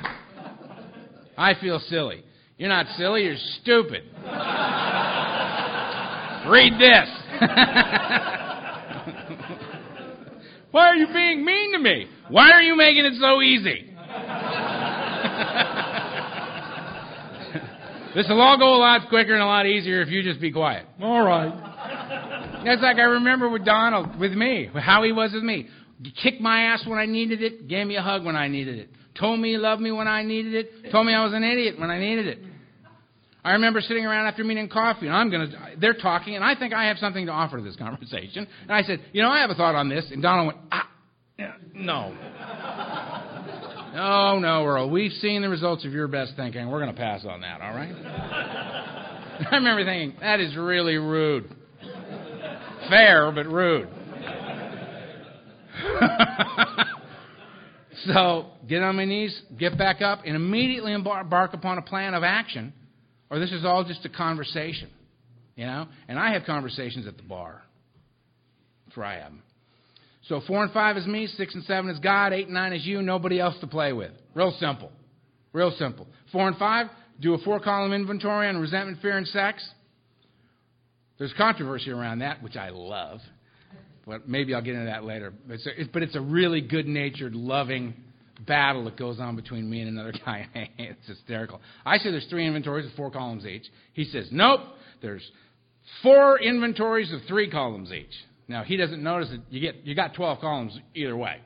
I feel silly. You're not silly, you're stupid. Read this. *laughs* Why are you being mean to me? Why are you making it so easy? *laughs* this will all go a lot quicker and a lot easier if you just be quiet. All right. That's like I remember with Donald, with me, how he was with me. Kicked my ass when I needed it, gave me a hug when I needed it, told me he loved me when I needed it, told me I was an idiot when I needed it. I remember sitting around after meeting coffee, and I'm going to, they're talking, and I think I have something to offer to this conversation. And I said, you know, I have a thought on this. And Donald went, ah, no. no, no, Earl. We've seen the results of your best thinking. We're going to pass on that, all right? *laughs* I remember thinking, that is really rude. Fair, but rude. *laughs* so, get on my knees, get back up, and immediately embark upon a plan of action or this is all just a conversation, you know? And I have conversations at the bar. That's where I them. So four and five is me, six and seven is God, eight and nine is you, nobody else to play with. Real simple. Real simple. Four and five, do a four column inventory on resentment, fear, and sex. There's controversy around that, which I love. But maybe I'll get into that later. But it's a, but it's a really good natured, loving, battle that goes on between me and another *laughs* guy. it's hysterical. I say there's three inventories of four columns each. He says, nope, there's four inventories of three columns each. Now he doesn't notice that you get you got 12 columns either way.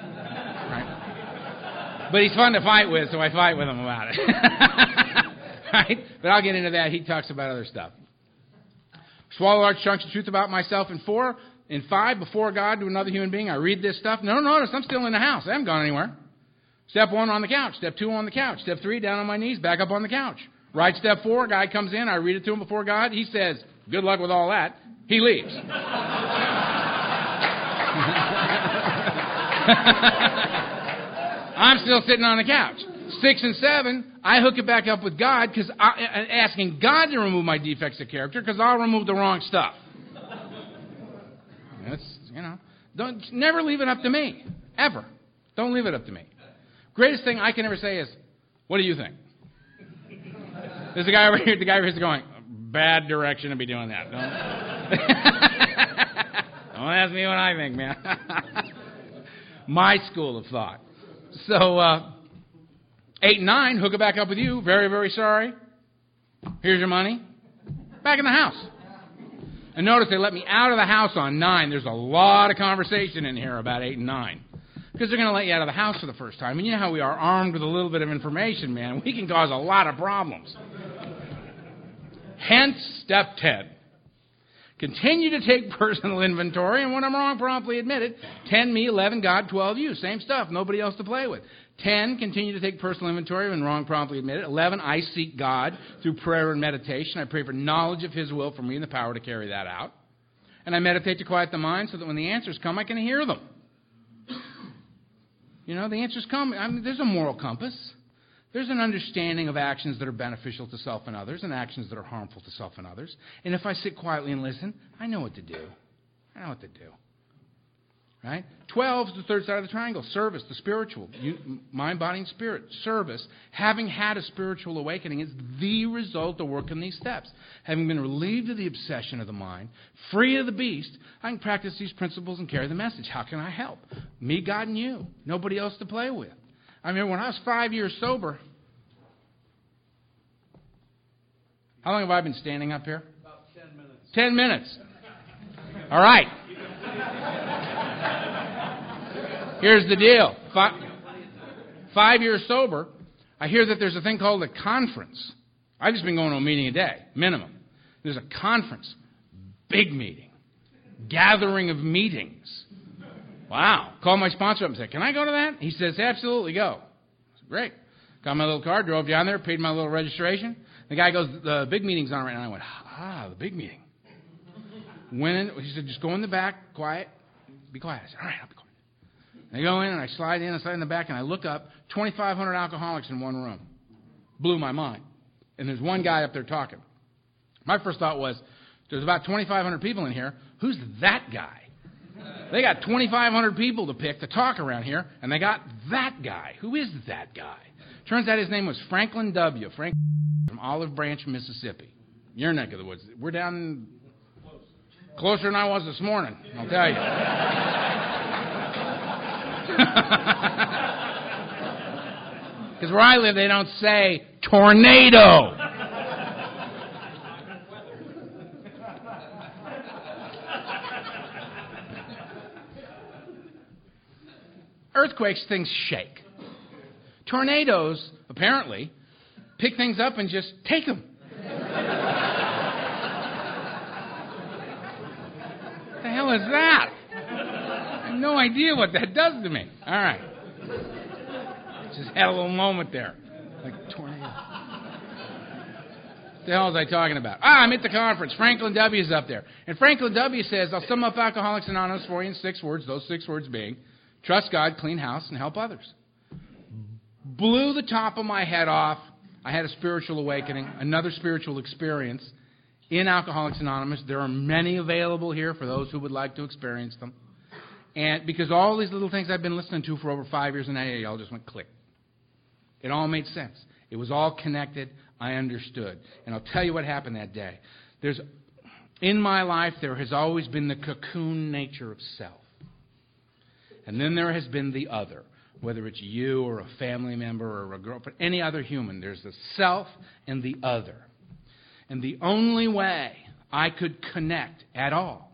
*laughs* Right? But he's fun to fight with, so I fight with him about it. *laughs* right? But I'll get into that. He talks about other stuff. Swallow large chunks of truth about myself in four. In five, before God to another human being, I read this stuff. No, notice I'm still in the house. I haven't gone anywhere. Step one on the couch. Step two on the couch. Step three down on my knees, back up on the couch. Right step four, guy comes in, I read it to him before God. He says, Good luck with all that. He leaves. *laughs* I'm still sitting on the couch. Six and seven, I hook it back up with God because I'm uh, asking God to remove my defects of character because I'll remove the wrong stuff. That's you know, don't never leave it up to me ever. Don't leave it up to me. Greatest thing I can ever say is, "What do you think?" There's a guy over here. The guy over here is going, "Bad direction to be doing that." Don't, *laughs* don't ask me what I think, man. *laughs* My school of thought. So. Uh, Eight and nine, hook it back up with you. Very, very sorry. Here's your money. Back in the house. And notice they let me out of the house on nine. There's a lot of conversation in here about eight and nine. Because they're going to let you out of the house for the first time. And you know how we are armed with a little bit of information, man. We can cause a lot of problems. Hence, step 10. Continue to take *laughs* personal inventory, and when I'm wrong, promptly admit it. 10 me, 11 God, 12 you. Same stuff. Nobody else to play with. 10, continue to take personal inventory when wrong, promptly admit it. 11, I seek God through prayer and meditation. I pray for knowledge of His will for me and the power to carry that out. And I meditate to quiet the mind so that when the answers come, I can hear them. You know, the answers come. I mean, there's a moral compass. There's an understanding of actions that are beneficial to self and others and actions that are harmful to self and others. And if I sit quietly and listen, I know what to do. I know what to do. Right? 12 is the third side of the triangle. Service, the spiritual. mind, body, and spirit. Service. Having had a spiritual awakening is the result of working these steps. Having been relieved of the obsession of the mind, free of the beast, I can practice these principles and carry the message. How can I help? Me, God, and you. Nobody else to play with. I remember when I was five years sober. How long have I been standing up here? About 10 minutes. 10 minutes. All right. Here's the deal. Five, five years sober, I hear that there's a thing called a conference. I've just been going to a meeting a day, minimum. There's a conference, big meeting, gathering of meetings. Wow. Call my sponsor up and say, Can I go to that? He says, Absolutely, go. Said, Great. Got my little card, drove down there, paid my little registration. The guy goes, The big meeting's on right now. I went, Ah, the big meeting. Went in, he said, Just go in the back, quiet. Be quiet. I said, All right, I'll be quiet. I go in and I slide in, I slide in the back, and I look up 2,500 alcoholics in one room. Blew my mind. And there's one guy up there talking. My first thought was, there's about 2,500 people in here. Who's that guy? They got 2,500 people to pick to talk around here, and they got that guy. Who is that guy? Turns out his name was Franklin W. Frank from Olive Branch, Mississippi. Your neck of the woods. We're down closer than I was this morning, I'll tell you. Because where I live, they don't say tornado. Earthquakes, things shake. Tornadoes, apparently, pick things up and just take them. the hell is that? No idea what that does to me. All right. Just had a little moment there. Like tornado. What the hell was I talking about? Ah, I'm at the conference. Franklin W. is up there. And Franklin W. says, I'll sum up Alcoholics Anonymous for you in six words, those six words being Trust God, clean house, and help others. Blew the top of my head off. I had a spiritual awakening, another spiritual experience in Alcoholics Anonymous. There are many available here for those who would like to experience them. And because all these little things I've been listening to for over five years in AA all just went click. It all made sense. It was all connected. I understood. And I'll tell you what happened that day. There's, in my life, there has always been the cocoon nature of self. And then there has been the other, whether it's you or a family member or a girlfriend, any other human. There's the self and the other. And the only way I could connect at all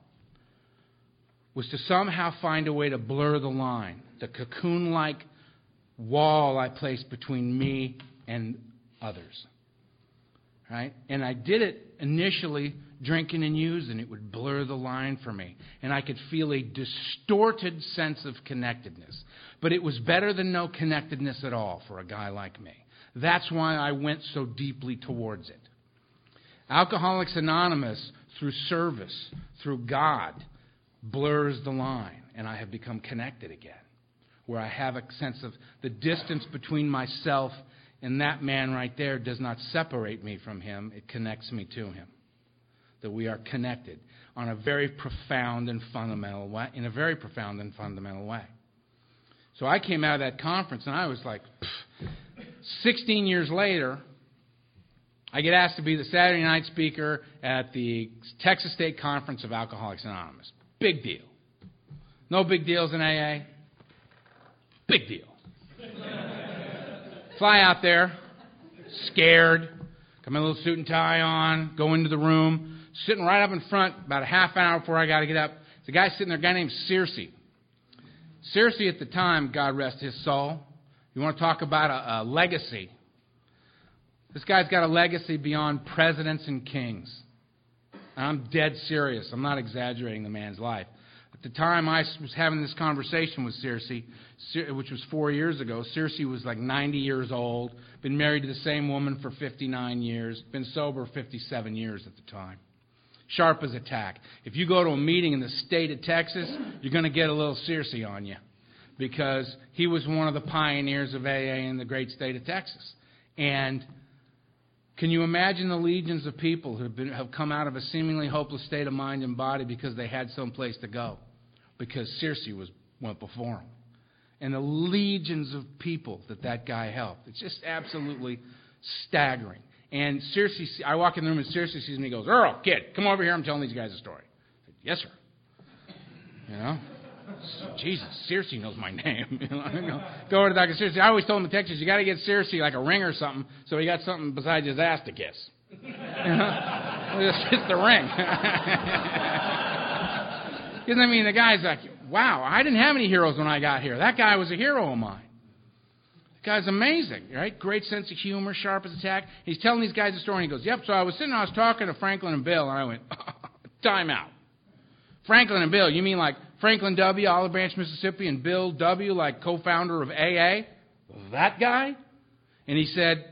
was to somehow find a way to blur the line, the cocoon like wall I placed between me and others. Right? And I did it initially drinking and using. It would blur the line for me. And I could feel a distorted sense of connectedness. But it was better than no connectedness at all for a guy like me. That's why I went so deeply towards it. Alcoholics Anonymous, through service, through God, blurs the line, and I have become connected again, where I have a sense of the distance between myself and that man right there does not separate me from him, it connects me to him. That we are connected on a very profound and fundamental way, in a very profound and fundamental way. So I came out of that conference and I was like, 16 years later, I get asked to be the Saturday night speaker at the Texas State Conference of Alcoholics Anonymous. Big deal. No big deals in AA? Big deal. Fly out there, scared, got a little suit and tie on, go into the room, sitting right up in front about a half hour before I got to get up. There's a guy sitting there, a guy named Searcy. Searcy at the time, God rest his soul, you want to talk about a, a legacy. This guy's got a legacy beyond presidents and kings. I'm dead serious. I'm not exaggerating the man's life. At the time I was having this conversation with Searcy, which was four years ago, Searcy was like 90 years old, been married to the same woman for 59 years, been sober 57 years at the time. Sharp as a tack. If you go to a meeting in the state of Texas, you're going to get a little Searcy on you because he was one of the pioneers of AA in the great state of Texas. And can you imagine the legions of people who have, been, have come out of a seemingly hopeless state of mind and body because they had some place to go? Because Searcy was, went before him. And the legions of people that that guy helped. It's just absolutely staggering. And Searcy, I walk in the room and Searcy sees me and goes, Earl, kid, come over here. I'm telling these guys a story. Said, yes, sir. You know? Jesus, Searcy knows my name. *laughs* go, over to Dr. Searcy. I always told him in Texas, you got to get Searcy like a ring or something, so he got something besides his ass to kiss. you know? Just the ring. *laughs* Because I mean, the guy's like, wow, I didn't have any heroes when I got here. That guy was a hero of mine. The guy's amazing, right? Great sense of humor, sharp as a tack. He's telling these guys a story, and he goes, yep. So I was sitting, I was talking to Franklin and Bill, and I went, *laughs* time out. Franklin and Bill, you mean like Franklin W., Olive Branch, Mississippi, and Bill W., like co founder of AA? That guy? And he said,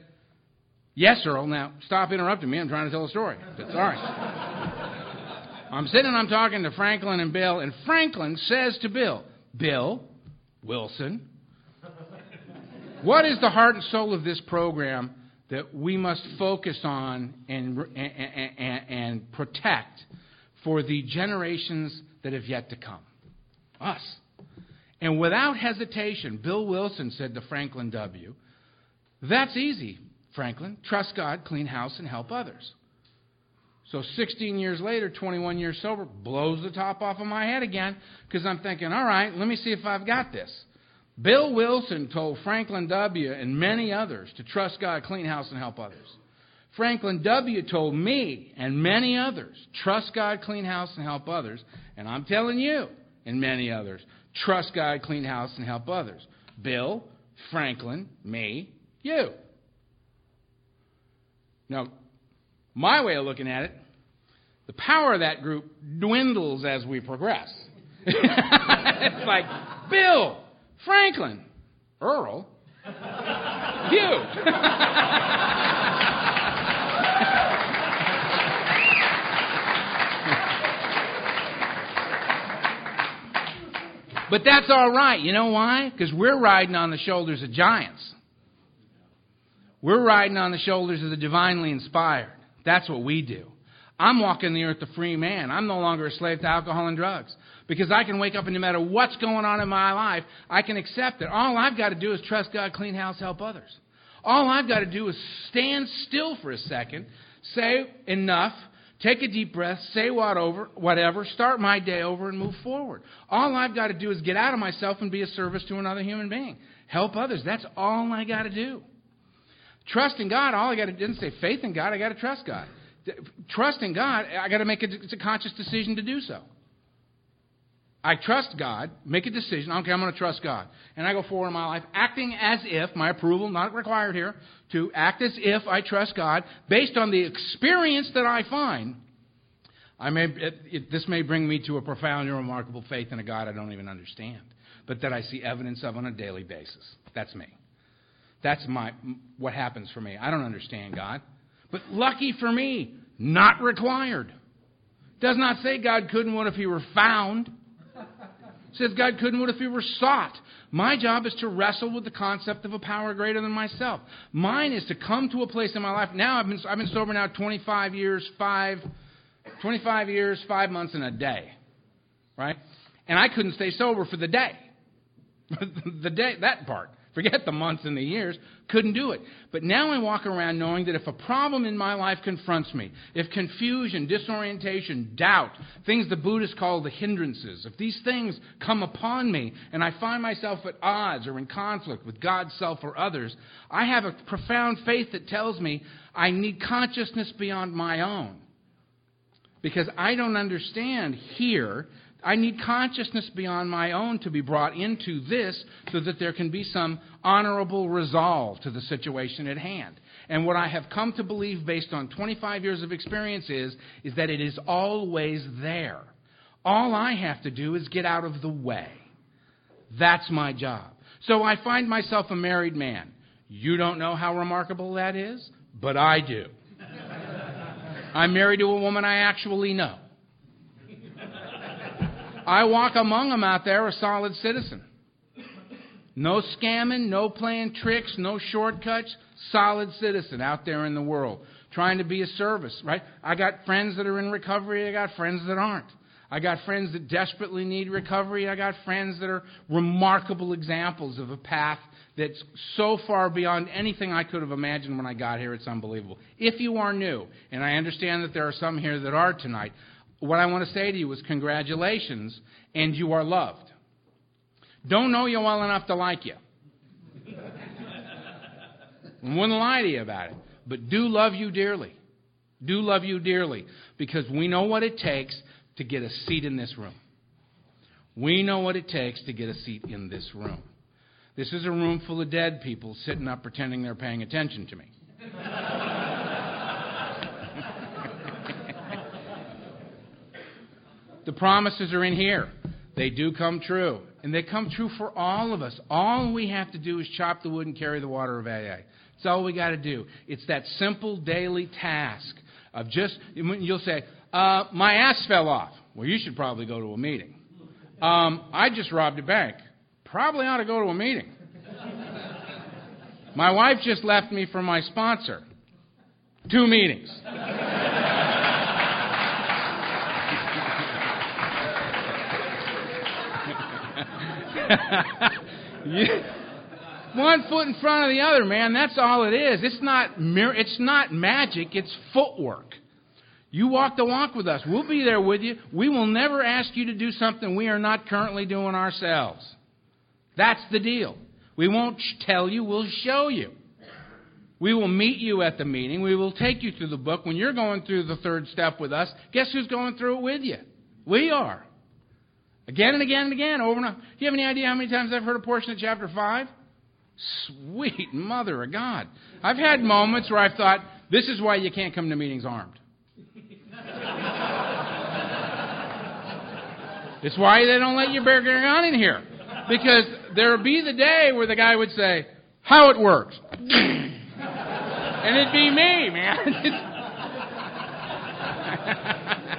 Yes, Earl. Now, stop interrupting me. I'm trying to tell a story. But, sorry. *laughs* I'm sitting and I'm talking to Franklin and Bill, and Franklin says to Bill, Bill Wilson, what is the heart and soul of this program that we must focus on and, and, and, and protect for the generations that have yet to come? Us. And without hesitation, Bill Wilson said to Franklin W., That's easy, Franklin. Trust God, clean house, and help others. So 16 years later, 21 years sober, blows the top off of my head again because I'm thinking, all right, let me see if I've got this. Bill Wilson told Franklin W. and many others to trust God, clean house, and help others. Franklin W. told me and many others, trust God, clean house, and help others. And I'm telling you, and many others. Trust God, clean house, and help others. Bill, Franklin, me, you. Now, my way of looking at it, the power of that group dwindles as we progress. *laughs* it's like Bill, Franklin, Earl, you. *laughs* But that's all right. You know why? Because we're riding on the shoulders of giants. We're riding on the shoulders of the divinely inspired. That's what we do. I'm walking the earth a free man. I'm no longer a slave to alcohol and drugs. Because I can wake up and no matter what's going on in my life, I can accept it. All I've got to do is trust God, clean house, help others. All I've got to do is stand still for a second, say enough, Take a deep breath, say what over, whatever, start my day over, and move forward. All I've got to do is get out of myself and be a service to another human being. Help others. That's all I got to do. Trust in God, all I got to didn't say faith in God, I got to trust God. Trust in God, I got to make a, it's a conscious decision to do so. I trust God, make a decision, okay, I'm going to trust God. And I go forward in my life acting as if, my approval not required here, to act as if I trust God based on the experience that I find. I may, it, it, this may bring me to a profound and remarkable faith in a God I don't even understand, but that I see evidence of on a daily basis. That's me. That's my, what happens for me. I don't understand God. But lucky for me, not required. Does not say God couldn't what if he were found. Says God couldn't what if he were sought. My job is to wrestle with the concept of a power greater than myself. Mine is to come to a place in my life. Now I've been I've been sober now 25 years, 5 25 years, 5 months and a day. Right? And I couldn't stay sober for the day. *laughs* the day that part. Forget the months and the years. Couldn't do it. But now I walk around knowing that if a problem in my life confronts me, if confusion, disorientation, doubt, things the Buddhists call the hindrances, if these things come upon me and I find myself at odds or in conflict with God's self or others, I have a profound faith that tells me I need consciousness beyond my own. Because I don't understand here I need consciousness beyond my own to be brought into this so that there can be some honorable resolve to the situation at hand. And what I have come to believe based on 25 years of experience is, is that it is always there. All I have to do is get out of the way. That's my job. So I find myself a married man. You don't know how remarkable that is, but I do. *laughs* I'm married to a woman I actually know. I walk among them out there a solid citizen. No scamming, no playing tricks, no shortcuts. Solid citizen out there in the world, trying to be a service, right? I got friends that are in recovery, I got friends that aren't. I got friends that desperately need recovery, I got friends that are remarkable examples of a path that's so far beyond anything I could have imagined when I got here, it's unbelievable. If you are new, and I understand that there are some here that are tonight, what I want to say to you is congratulations, and you are loved. Don't know you well enough to like you. wouldn't lie to you about it. But do love you dearly. Do love you dearly because we know what it takes to get a seat in this room. We know what it takes to get a seat in this room. This is a room full of dead people sitting up pretending they're paying attention to me. The promises are in here. They do come true. And they come true for all of us. All we have to do is chop the wood and carry the water of AA. That's all we got to do. It's that simple daily task of just, you'll say, uh, my ass fell off. Well, you should probably go to a meeting. Um, I just robbed a bank. Probably ought to go to a meeting. My wife just left me for my sponsor. Two meetings. *laughs* one foot in front of the other, man. That's all it is. It's not it's not magic. It's footwork. You walk the walk with us. We'll be there with you. We will never ask you to do something we are not currently doing ourselves. That's the deal. We won't tell you, we'll show you. We will meet you at the meeting. We will take you through the book. When you're going through the third step with us, guess who's going through it with you? We are. Again and again and again, over and over. Do you have any idea how many times I've heard a portion of chapter 5? Sweet mother of God. I've had moments where I've thought, this is why you can't come to meetings armed. it's why they don't let you bear gun in here. Because there'll be the day where the guy would say, how it works. and it'd be me, man. *laughs*